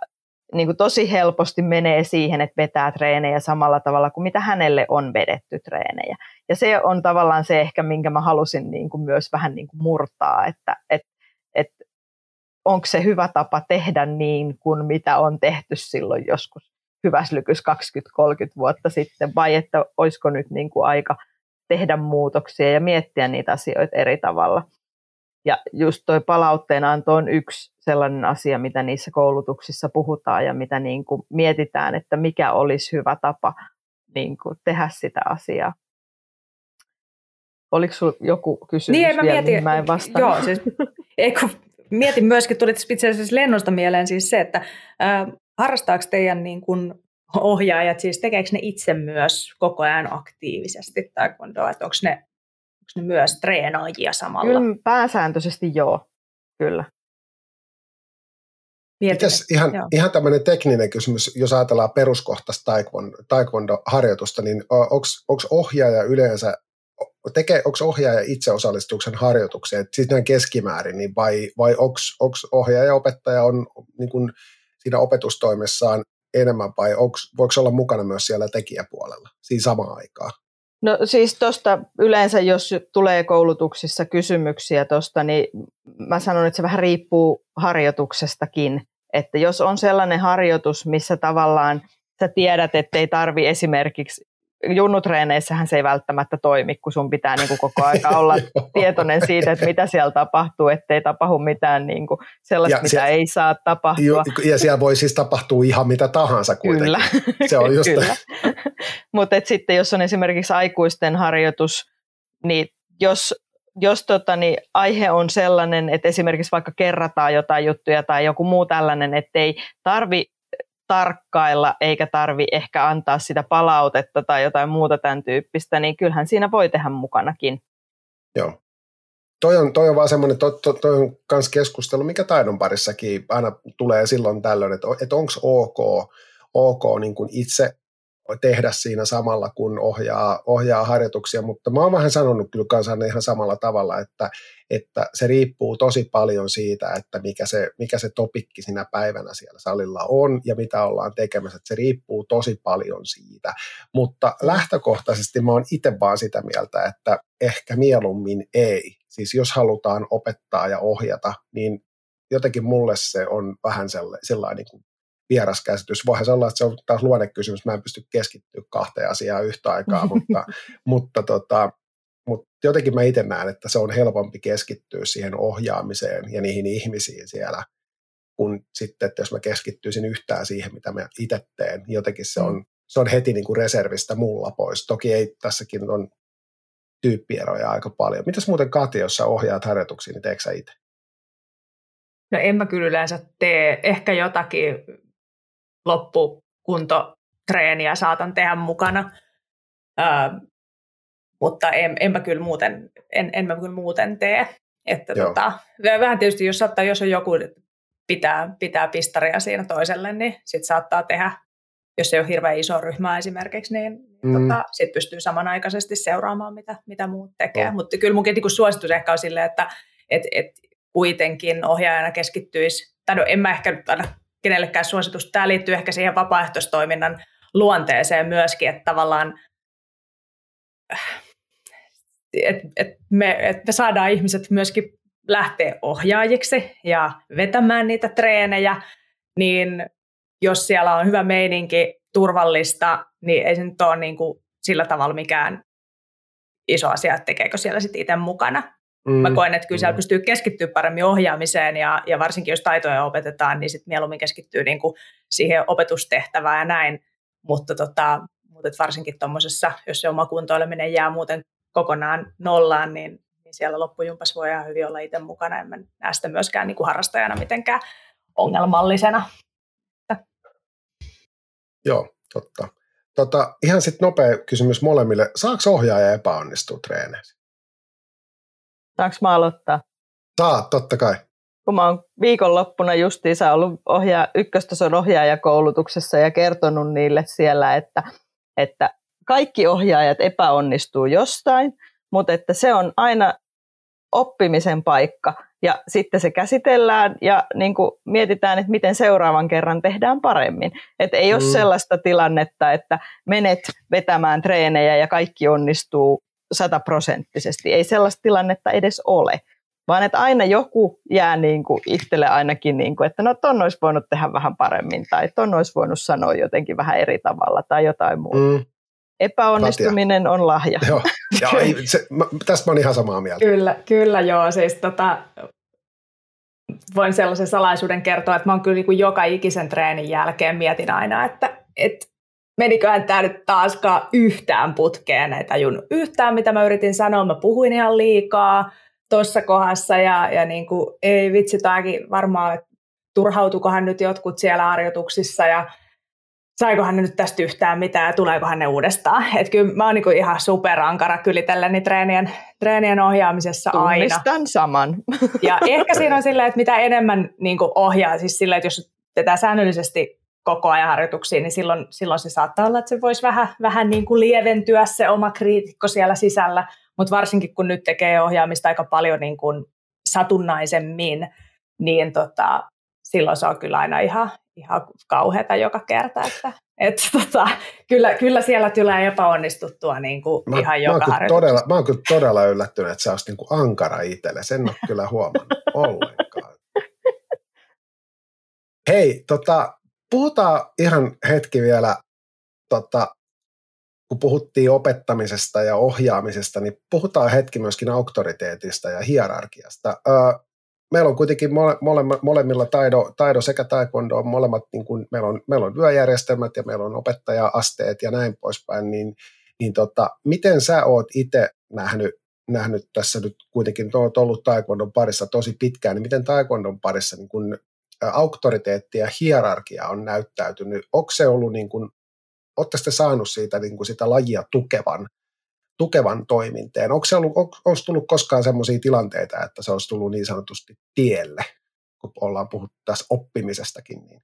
niin kuin tosi helposti menee siihen, että vetää treenejä samalla tavalla kuin mitä hänelle on vedetty treenejä. Ja se on tavallaan se ehkä, minkä mä halusin niin kuin myös vähän niin kuin murtaa, että et, et, onko se hyvä tapa tehdä niin kuin mitä on tehty silloin joskus hyväslykys 20-30 vuotta sitten, vai että olisiko nyt niin kuin aika tehdä muutoksia ja miettiä niitä asioita eri tavalla. Ja just toi palautteenanto on yksi sellainen asia, mitä niissä koulutuksissa puhutaan ja mitä niin kuin mietitään, että mikä olisi hyvä tapa niin kuin tehdä sitä asiaa. Oliko sinulla joku kysymys niin, mä vielä, mietin, mihin mä en vastannut? Joo, siis, eikö, mietin myöskin, tuli itse asiassa lennosta mieleen siis se, että äh, harrastaako teidän niin kuin ohjaajat, siis tekeekö ne itse myös koko ajan aktiivisesti taekwondoa, että onko ne ne myös treenaajia samalla? Kyllä pääsääntöisesti joo, kyllä. Mites ihan, ihan tämmöinen tekninen kysymys, jos ajatellaan peruskohtaista taekwondo-harjoitusta, niin onko ohjaaja yleensä, tekee, onko ohjaaja itse osallistuksen harjoitukseen, siis näin keskimäärin, niin vai, vai onko ohjaaja opettaja on niin kuin siinä opetustoimessaan enemmän vai onks, voiko olla mukana myös siellä tekijäpuolella siinä samaan aikaan? No siis tuosta yleensä, jos tulee koulutuksissa kysymyksiä tuosta, niin mä sanon, että se vähän riippuu harjoituksestakin. Että jos on sellainen harjoitus, missä tavallaan sä tiedät, että ei tarvi esimerkiksi junnutreeneissähän se ei välttämättä toimi, kun sun pitää niin kuin koko aika olla tietoinen siitä, että mitä siellä tapahtuu, ettei tapahdu mitään niin kuin sellaista, ja mitä siellä, ei saa tapahtua. Ja siellä voi siis tapahtua ihan mitä tahansa kuitenkin. Kyllä. Se on just Kyllä. Mutta sitten jos on esimerkiksi aikuisten harjoitus, niin jos jos tota, niin aihe on sellainen, että esimerkiksi vaikka kerrataan jotain juttuja tai joku muu tällainen, ettei tarvi tarkkailla eikä tarvi ehkä antaa sitä palautetta tai jotain muuta tämän tyyppistä, niin kyllähän siinä voi tehdä mukanakin. Joo. Toi on, toi on vaan semmoinen, toi, toi, toi on myös keskustelu, mikä taidon parissakin aina tulee silloin tällöin, että, että onko ok, ok niin kuin itse tehdä siinä samalla, kun ohjaa, ohjaa harjoituksia, mutta mä oon vähän sanonut kyllä kanssa ihan samalla tavalla, että, että se riippuu tosi paljon siitä, että mikä se, mikä se topikki siinä päivänä siellä salilla on ja mitä ollaan tekemässä, että se riippuu tosi paljon siitä, mutta lähtökohtaisesti mä oon itse vaan sitä mieltä, että ehkä mieluummin ei, siis jos halutaan opettaa ja ohjata, niin jotenkin mulle se on vähän sellainen niin kuin vieras käsitys. Voihan se olla, että se on taas luonnekysymys, mä en pysty keskittyä kahteen asiaan yhtä aikaa, mutta, mutta, tota, mutta jotenkin mä itse näen, että se on helpompi keskittyä siihen ohjaamiseen ja niihin ihmisiin siellä, kun sitten, että jos mä keskittyisin yhtään siihen, mitä mä itse teen, niin jotenkin se on, se on heti niin kuin reservistä mulla pois. Toki ei tässäkin on tyyppieroja aika paljon. Mitäs muuten Katja, jos sä ohjaat harjoituksia, niin teekö sä itse? No en mä kyllä yleensä tee. Ehkä jotakin loppukuntotreeniä saatan tehdä mukana. Ö, mutta en, enpä kyllä muuten, en, en mä kyllä muuten tee. Että tota, vähän tietysti, jos, saattaa, jos on joku pitää, pitää pistaria siinä toiselle, niin sit saattaa tehdä, jos ei ole hirveän iso ryhmä esimerkiksi, niin mm. tota, sit pystyy samanaikaisesti seuraamaan, mitä, mitä muut tekee. Mm. Mutta kyllä munkin niin suositus ehkä on silleen, että et, et kuitenkin ohjaajana keskittyisi, tai no en mä ehkä nyt aina kenellekään suositus. Tämä liittyy ehkä siihen vapaaehtoistoiminnan luonteeseen myöskin, että tavallaan että et me, et me saadaan ihmiset myöskin lähteä ohjaajiksi ja vetämään niitä treenejä, niin jos siellä on hyvä meininki, turvallista, niin ei se nyt ole niin kuin sillä tavalla mikään iso asia, että tekeekö siellä sitten itse mukana. Mm. Mä koen, että kyllä siellä mm. pystyy keskittyä paremmin ohjaamiseen ja, ja varsinkin jos taitoja opetetaan, niin sitten mieluummin keskittyy niin kuin siihen opetustehtävään ja näin. Mutta, tota, mutta varsinkin tuommoisessa, jos se oma kuntoileminen jää muuten kokonaan nollaan, niin, niin siellä loppujumpas voi ihan hyvin olla itse mukana. En mä näe sitä myöskään niin kuin harrastajana mitenkään ongelmallisena. Joo, totta. Tota, ihan sitten nopea kysymys molemmille. Saako ohjaaja epäonnistua treeneissä? Saanko mä aloittaa? Saat, totta kai. Kun mä oon viikonloppuna justiinsa ollut ohjaa, ykköstason ohjaajakoulutuksessa ja kertonut niille siellä, että, että kaikki ohjaajat epäonnistuu jostain, mutta että se on aina oppimisen paikka ja sitten se käsitellään ja niin kuin mietitään, että miten seuraavan kerran tehdään paremmin. Et ei ole mm. sellaista tilannetta, että menet vetämään treenejä ja kaikki onnistuu sataprosenttisesti. Ei sellaista tilannetta edes ole, vaan että aina joku jää niin kuin itselle ainakin, niin kuin, että no ton olisi voinut tehdä vähän paremmin tai ton olisi voinut sanoa jotenkin vähän eri tavalla tai jotain muuta. Mm. Epäonnistuminen Katja. on lahja. Joo, ja se, mä, tästä mä olen ihan samaa mieltä. Kyllä, kyllä joo. Siis tota, voin sellaisen salaisuuden kertoa, että mä oon kyllä niin kuin joka ikisen treenin jälkeen mietin aina, että, että meniköhän tämä nyt taaskaan yhtään putkeen, ei tajunnut yhtään, mitä mä yritin sanoa, mä puhuin ihan liikaa tuossa kohdassa ja, ja niin kuin, ei vitsi, tämäkin varmaan, että turhautukohan nyt jotkut siellä harjoituksissa ja saikohan ne nyt tästä yhtään mitään ja tuleekohan ne uudestaan. Että kyllä mä oon niin ihan superankara kylitelleni treenien, treenien ohjaamisessa Tunnistan aina. saman. Ja ehkä siinä on silleen, että mitä enemmän niin ohjaa, siis silleen, että jos tätä säännöllisesti koko ajan harjoituksiin, niin silloin, silloin se saattaa olla, että se voisi vähän, vähän niin kuin lieventyä se oma kriitikko siellä sisällä, mutta varsinkin kun nyt tekee ohjaamista aika paljon niin kuin satunnaisemmin, niin tota, silloin se on kyllä aina ihan, ihan kauheata joka kerta, että että tota, kyllä, kyllä siellä tulee epäonnistuttua niin kuin mä, ihan joka mä todella, mä oon kyllä todella yllättynyt, että sä olisit niin kuin ankara itselle. Sen ole kyllä huomannut ollenkaan. Hei, tota, puhutaan ihan hetki vielä tota, kun puhuttiin opettamisesta ja ohjaamisesta, niin puhutaan hetki myöskin auktoriteetista ja hierarkiasta. Meillä on kuitenkin mole, mole, molemmilla taido, taido sekä taekwondo on molemmat, niin kuin meillä, on, meillä on vyöjärjestelmät ja meillä on opettaja-asteet ja näin poispäin, niin, niin tota, miten sä oot itse nähnyt, nähnyt tässä nyt kuitenkin, olet ollut taekwondon parissa tosi pitkään, niin miten taekwondon parissa niin kun auktoriteetti ja hierarkia on näyttäytynyt? Onko se ollut niin kuin Oletteko te saanut siitä niin kuin sitä lajia tukevan, tukevan toiminteen? Onko, se ollut, on, onko tullut koskaan sellaisia tilanteita, että se olisi tullut niin sanotusti tielle, kun ollaan puhuttu tässä oppimisestakin? Niin?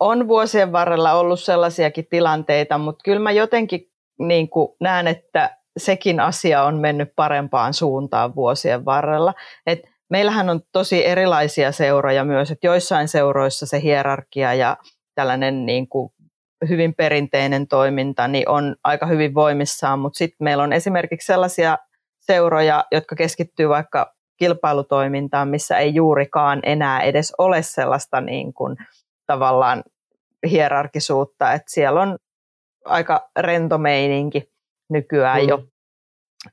On vuosien varrella ollut sellaisiakin tilanteita, mutta kyllä mä jotenkin niin kuin näen, että sekin asia on mennyt parempaan suuntaan vuosien varrella. Et meillähän on tosi erilaisia seuroja myös, että joissain seuroissa se hierarkia ja tällainen niin kuin hyvin perinteinen toiminta niin on aika hyvin voimissaan, mutta sitten meillä on esimerkiksi sellaisia seuroja, jotka keskittyy vaikka kilpailutoimintaan, missä ei juurikaan enää edes ole sellaista niin kuin, tavallaan hierarkisuutta, että siellä on aika rento meininki nykyään mm. jo.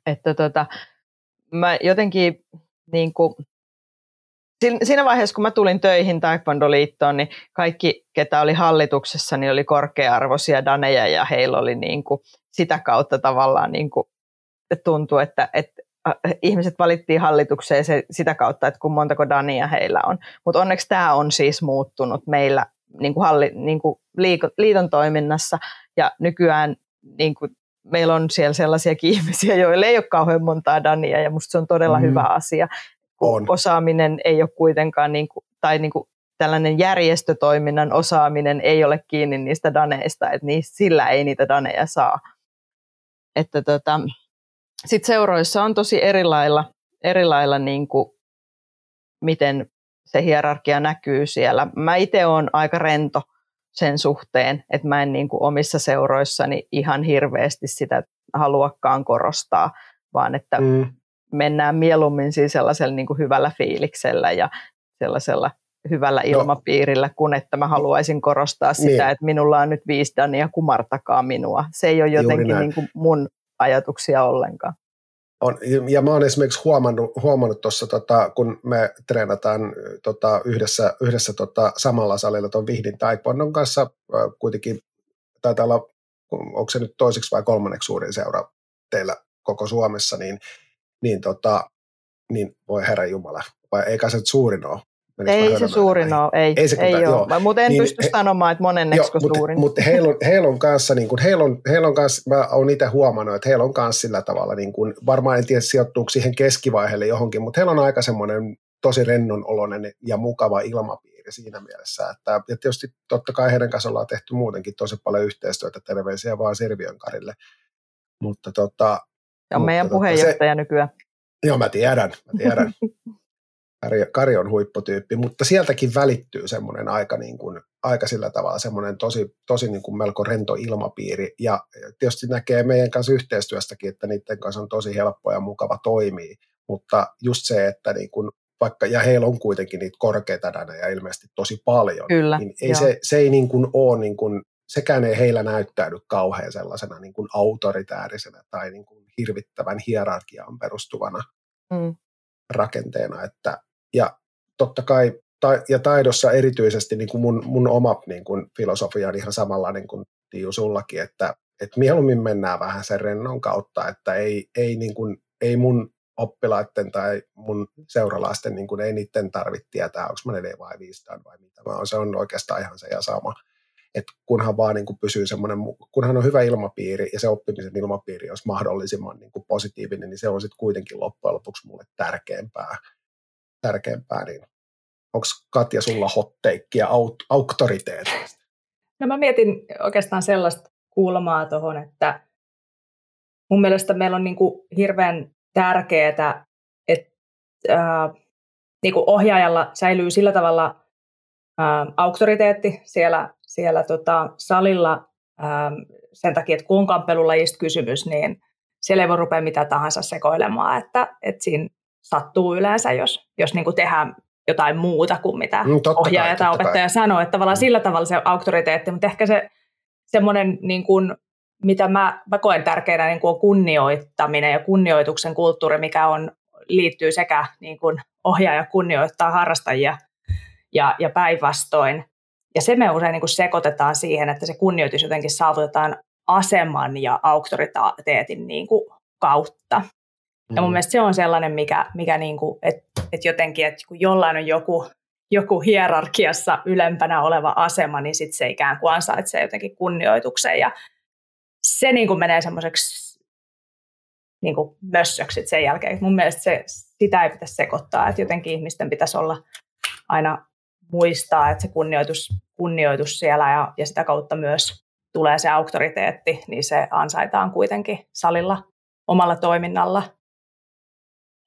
Että tota, mä jotenkin niin kuin, siinä vaiheessa, kun mä tulin töihin Taekwondo-liittoon, niin kaikki, ketä oli hallituksessa, niin oli korkea-arvoisia daneja ja heillä oli niin kuin sitä kautta tavallaan niin kuin tuntui, että, että äh, ihmiset valittiin hallitukseen se, sitä kautta, että kun montako dania heillä on. Mutta onneksi tämä on siis muuttunut meillä niin kuin halli, niin kuin liiton toiminnassa ja nykyään niin kuin meillä on siellä sellaisiakin ihmisiä, joille ei ole kauhean montaa dania ja musta se on todella mm. hyvä asia on. osaaminen ei ole kuitenkaan, niin kuin, tai niin kuin tällainen järjestötoiminnan osaaminen ei ole kiinni niistä daneista, että niin, sillä ei niitä daneja saa. Että tota, sitten seuroissa on tosi erilailla, erilailla niin kuin, miten se hierarkia näkyy siellä. Mä itse olen aika rento sen suhteen, että mä en niin kuin omissa seuroissani ihan hirveästi sitä haluakaan korostaa, vaan että mm mennään mieluummin siis sellaisella niin kuin hyvällä fiiliksellä ja sellaisella hyvällä ilmapiirillä, no. kun että mä haluaisin korostaa sitä, niin. että minulla on nyt viisi dania, kumartakaa minua. Se ei ole jotenkin niin kuin mun ajatuksia ollenkaan. On, ja mä oon esimerkiksi huomannut, tuossa, tota, kun me treenataan tota, yhdessä, yhdessä tota, samalla salilla tuon Vihdin Taekwondon kanssa, äh, kuitenkin taitaa olla, onko se nyt toiseksi vai kolmanneksi suurin seura teillä koko Suomessa, niin niin, tota, niin voi herra Jumala, vai eikä se suurin ole. Ei se suurin ole, ei, ei, se, ei ole. Joo. Mutta en niin, pysty he, sanomaan, että monenneksi suurin. Mutta heillä on, heillä on kanssa, niin kuin, heillä on, heillä on kanssa, mä olen itse huomannut, että heillä on kanssa sillä tavalla, niin kuin, varmaan en tiedä sijoittuuko siihen keskivaiheelle johonkin, mutta heillä on aika semmoinen tosi rennon oloinen ja mukava ilmapiiri siinä mielessä, että ja tietysti totta kai heidän kanssa ollaan tehty muutenkin tosi paljon yhteistyötä, terveisiä vaan Sirviön Karille, mutta tota, ja on meidän puheenjohtaja se, nykyään. Joo, mä tiedän, mä tiedän. Kari, Kari on huipputyyppi, mutta sieltäkin välittyy semmoinen aika, niin kuin, aika sillä tavalla semmoinen tosi, tosi niin kuin melko rento ilmapiiri. Ja tietysti näkee meidän kanssa yhteistyöstäkin, että niiden kanssa on tosi helppo ja mukava toimia. Mutta just se, että niin kuin, vaikka, ja heillä on kuitenkin niitä korkeita ja ilmeisesti tosi paljon, Kyllä, niin ei se, se ei niin kuin ole, niin kuin, sekään ei heillä näyttäydy kauhean sellaisena niin kuin autoritäärisenä tai niin kuin hirvittävän hierarkiaan perustuvana mm. rakenteena. Että, ja totta kai ta, ja taidossa erityisesti niin kuin mun, mun oma niin kuin filosofia on ihan samanlainen kuin Tiiu sullakin, että, että mieluummin mennään vähän sen rennon kautta, että ei, ei, niin kuin, ei mun oppilaiden tai mun seuralaisten, niin kuin ei niiden tarvitse tietää, onko mä neljä vai viisi vai mitä oon. Se on oikeastaan ihan se ja sama että kunhan vaan niin kuin pysyy semmoinen, kunhan on hyvä ilmapiiri ja se oppimisen ilmapiiri olisi mahdollisimman niin kuin positiivinen, niin se on sitten kuitenkin loppujen lopuksi mulle tärkeämpää. Tärkeämpää niin onko Katja sulla hotteikkiä aut- auktoriteeteista? No mä mietin oikeastaan sellaista kulmaa tuohon, että mun mielestä meillä on niin kuin hirveän tärkeää, että äh, niin kuin ohjaajalla säilyy sillä tavalla äh, auktoriteetti siellä siellä tota, salilla ää, sen takia, että kun on kysymys, niin siellä ei voi rupea mitä tahansa sekoilemaan, että, että siinä sattuu yleensä, jos, jos niin kuin tehdään jotain muuta kuin mitä mm, ohjaaja tai opettaja kai. sanoo, että tavallaan mm. sillä tavalla se auktoriteetti, mutta ehkä se semmoinen niin kuin mitä mä, mä koen tärkeänä niin kuin on kunnioittaminen ja kunnioituksen kulttuuri, mikä on, liittyy sekä niin kuin ohjaaja kunnioittaa harrastajia ja, ja päinvastoin. Ja se me usein niin kuin sekoitetaan siihen, että se kunnioitus jotenkin saavutetaan aseman ja auktoriteetin niin kuin kautta. Ja mun mm. mielestä se on sellainen, mikä, mikä niin kuin, että, että jotenkin, että kun jollain on joku, joku hierarkiassa ylempänä oleva asema, niin sitten se ikään kuin ansaitsee jotenkin kunnioituksen. Ja se niin kuin menee semmoiseksi niin kuin mössöksi sen jälkeen. Mun mielestä se, sitä ei pitäisi sekoittaa, että jotenkin ihmisten pitäisi olla aina muistaa, että se kunnioitus, kunnioitus siellä ja, ja sitä kautta myös tulee se auktoriteetti, niin se ansaitaan kuitenkin salilla omalla toiminnalla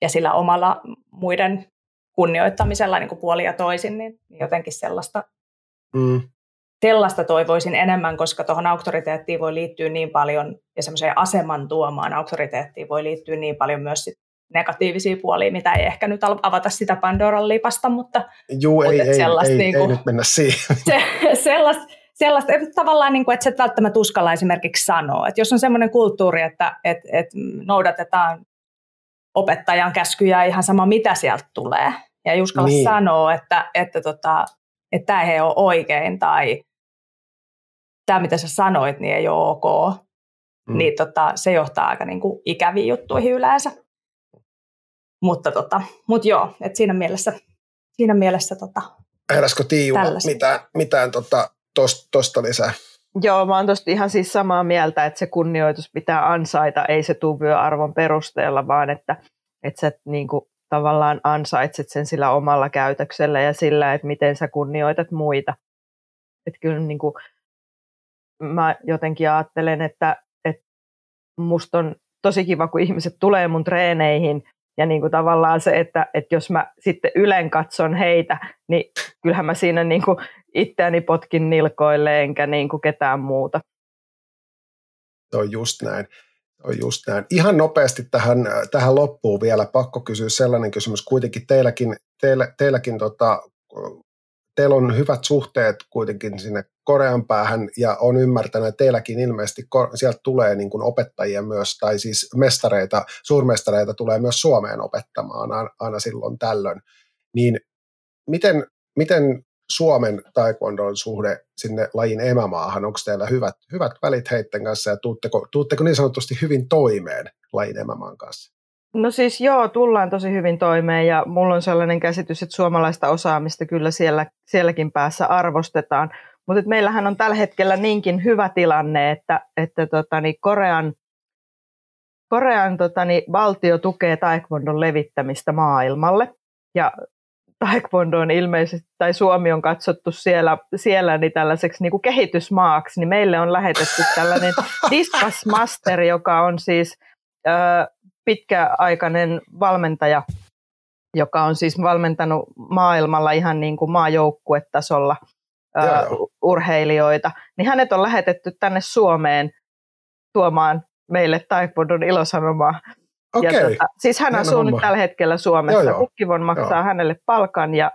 ja sillä omalla muiden kunnioittamisella niin kuin puoli ja toisin, niin jotenkin sellaista, mm. sellaista toivoisin enemmän, koska tuohon auktoriteettiin voi liittyä niin paljon ja semmoiseen aseman tuomaan auktoriteettiin voi liittyä niin paljon myös sit negatiivisia puolia, mitä ei ehkä nyt avata sitä Pandoran lipasta, mutta, Juu, mutta ei, ei, ei, niin kuin, ei nyt mennä siihen. Se, sellaista, sellaista, että tavallaan, niin kuin, että se välttämättä uskalla esimerkiksi sanoa. Että jos on semmoinen kulttuuri, että, että, että noudatetaan opettajan käskyjä ihan sama, mitä sieltä tulee, ja ei uskalla niin. sanoa, että, että, tota, että tämä ei ole oikein, tai tämä, mitä sä sanoit, niin ei ole ok, mm. niin tota, se johtaa aika niin kuin ikäviin juttuihin yleensä. Mutta tota, mut joo, että siinä mielessä, siinä mielessä tota, Heräskö Tiiu mitään, mitään tota, tosta lisää? Joo, mä oon tosta ihan siis samaa mieltä, että se kunnioitus pitää ansaita, ei se tule vyöarvon perusteella, vaan että, että sä niin kuin, tavallaan ansaitset sen sillä omalla käytöksellä ja sillä, että miten sä kunnioitat muita. Että kyllä niin kuin, mä jotenkin ajattelen, että, että musta on tosi kiva, kun ihmiset tulee mun treeneihin ja niin kuin tavallaan se, että, että jos mä sitten ylen katson heitä, niin kyllähän mä siinä niin kuin itseäni potkin nilkoille enkä niin kuin ketään muuta. Se on just näin. On just näin. Ihan nopeasti tähän, tähän loppuun vielä pakko kysyä sellainen kysymys. Kuitenkin teilläkin, teillä, teilläkin tota, teillä on hyvät suhteet kuitenkin sinne Korean päähän ja on ymmärtänyt, että teilläkin ilmeisesti sieltä tulee niin kuin opettajia myös, tai siis mestareita, suurmestareita tulee myös Suomeen opettamaan aina silloin tällöin. Niin miten, miten Suomen taekwondon suhde sinne lajin emämaahan, onko teillä hyvät, hyvät välit heitten kanssa ja tuutteko, tuutteko niin sanotusti hyvin toimeen lajin emämaan kanssa? No siis joo, tullaan tosi hyvin toimeen ja mulla on sellainen käsitys, että suomalaista osaamista kyllä siellä, sielläkin päässä arvostetaan. Mutta meillähän on tällä hetkellä niinkin hyvä tilanne, että, että tota, niin Korean, Korean tota, niin valtio tukee taekwondon levittämistä maailmalle. Ja taekwondo on ilmeisesti, tai Suomi on katsottu siellä, siellä niin tällaiseksi niin kuin kehitysmaaksi, niin meille on lähetetty tällainen Discus Master, joka on siis ö, pitkäaikainen valmentaja, joka on siis valmentanut maailmalla ihan niin kuin maajoukkuetasolla ö, urheilijoita, niin hänet on lähetetty tänne Suomeen tuomaan meille Taekwondon ilosanomaa. Okay. Ja tota, siis hän asuu nyt tällä hetkellä Suomessa. Joo, joo. Kukkivon maksaa joo. hänelle palkan ja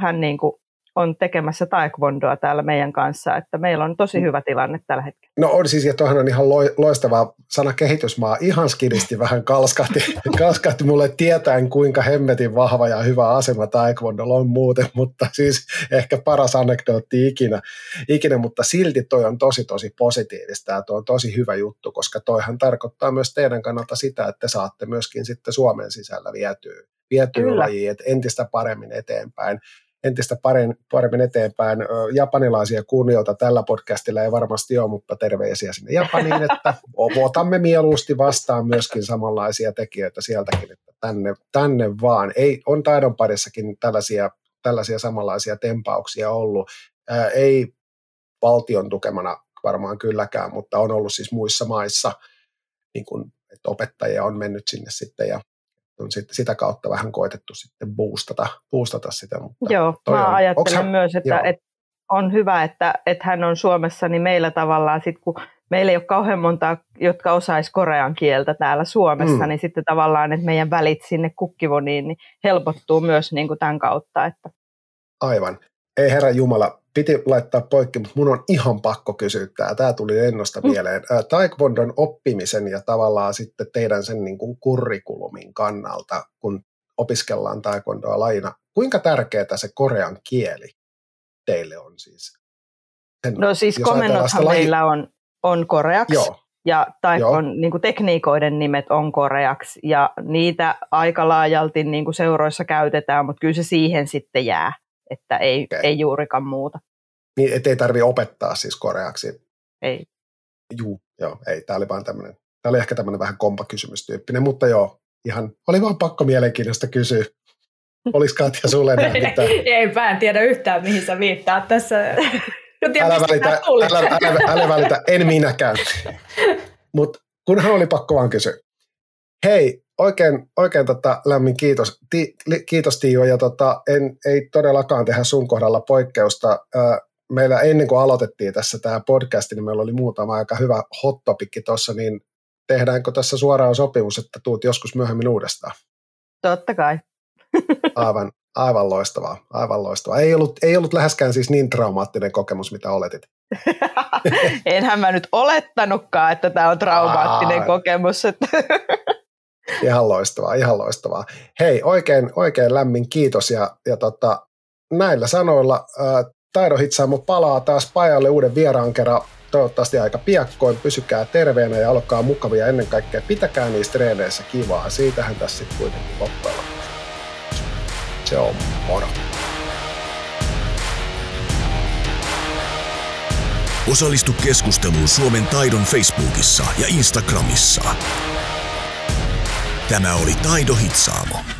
hän niin kuin on tekemässä taekwondoa täällä meidän kanssa, että meillä on tosi mm. hyvä tilanne tällä hetkellä. No on siis, ja tuohan on ihan loistava sana kehitysmaa, ihan skidisti vähän kalskahti, kalskahti mulle tietäen, kuinka hemmetin vahva ja hyvä asema taekwondolla on muuten, mutta siis ehkä paras anekdootti ikinä, ikinä, mutta silti toi on tosi tosi positiivista ja tuo on tosi hyvä juttu, koska toihan tarkoittaa myös teidän kannalta sitä, että te saatte myöskin sitten Suomen sisällä vietyä, vietyä lajiin, että entistä paremmin eteenpäin entistä paremmin eteenpäin. Japanilaisia kunnioita tällä podcastilla ei varmasti ole, mutta terveisiä sinne Japaniin, että otamme mieluusti vastaan myöskin samanlaisia tekijöitä sieltäkin, että tänne, tänne vaan. Ei, on taidon parissakin tällaisia, tällaisia samanlaisia tempauksia ollut. Ää, ei valtion tukemana varmaan kylläkään, mutta on ollut siis muissa maissa, niin kuin, että opettajia on mennyt sinne sitten ja on sit, sitä kautta vähän koetettu sitten boostata, boostata sitä. Mutta Joo, mä on, ajattelen myös, että, että on hyvä, että, että hän on Suomessa, niin meillä tavallaan sit, kun meillä ei ole kauhean montaa, jotka osaisi korean kieltä täällä Suomessa, mm. niin sitten tavallaan, että meidän välit sinne kukkivoniin niin helpottuu myös niin kuin tämän kautta. Että. Aivan. Ei herra Jumala, piti laittaa poikki, mutta mun on ihan pakko kysyä tämä. Tämä tuli ennosta mm. mieleen. Taekwondon oppimisen ja tavallaan sitten teidän sen niin kuin kurrikulumin kannalta, kun opiskellaan taekwondoa lajina. Kuinka tärkeää se korean kieli teille on siis? Sen, no siis komennothan laji... meillä on, on koreaksi. Joo. Ja taikon niin kuin tekniikoiden nimet on koreaksi ja niitä aika laajalti niin kuin seuroissa käytetään, mutta kyllä se siihen sitten jää, että ei, okay. ei juurikaan muuta. Niin, ettei tarvi opettaa siis koreaksi? Ei. Juu, joo, ei. Tämä oli vaan tämmöinen, tämä oli ehkä tämmöinen vähän kompakysymystyyppinen, mutta joo, ihan, oli vaan pakko mielenkiintoista kysyä. Olis Katja sulle mitään? ei, mä en tiedä yhtään, mihin sä viittaat tässä. älä, välitä, älä, älä, älä, välitä, en minäkään. Mutta kunhan oli pakko vaan kysyä. Hei, oikein, oikein tota, lämmin kiitos, Ti, kiitos Tiio, ja tota, en, ei todellakaan tehdä sun kohdalla poikkeusta. Meillä ennen kuin aloitettiin tässä tämä podcast, niin meillä oli muutama aika hyvä hottopikki tuossa, niin tehdäänkö tässä suoraan sopimus, että tuut joskus myöhemmin uudestaan? Totta kai. Aivan, aivan loistavaa, aivan loistavaa. Ei ollut, ei ollut läheskään siis niin traumaattinen kokemus, mitä oletit. Enhän mä nyt olettanutkaan, että tämä on traumaattinen Aa. kokemus. Että ihan loistavaa, ihan loistavaa. Hei, oikein, oikein lämmin kiitos ja, ja tota, näillä sanoilla Taidohitsaamo palaa taas pajalle uuden vieraan kerran toivottavasti aika piakkoin. Pysykää terveenä ja olkaa mukavia ennen kaikkea. Pitäkää niistä treeneissä kivaa. Siitähän tässä sitten kuitenkin loppujen Se on moro. Osallistu keskusteluun Suomen taidon Facebookissa ja Instagramissa. Tämä oli Taido Hitsaamo.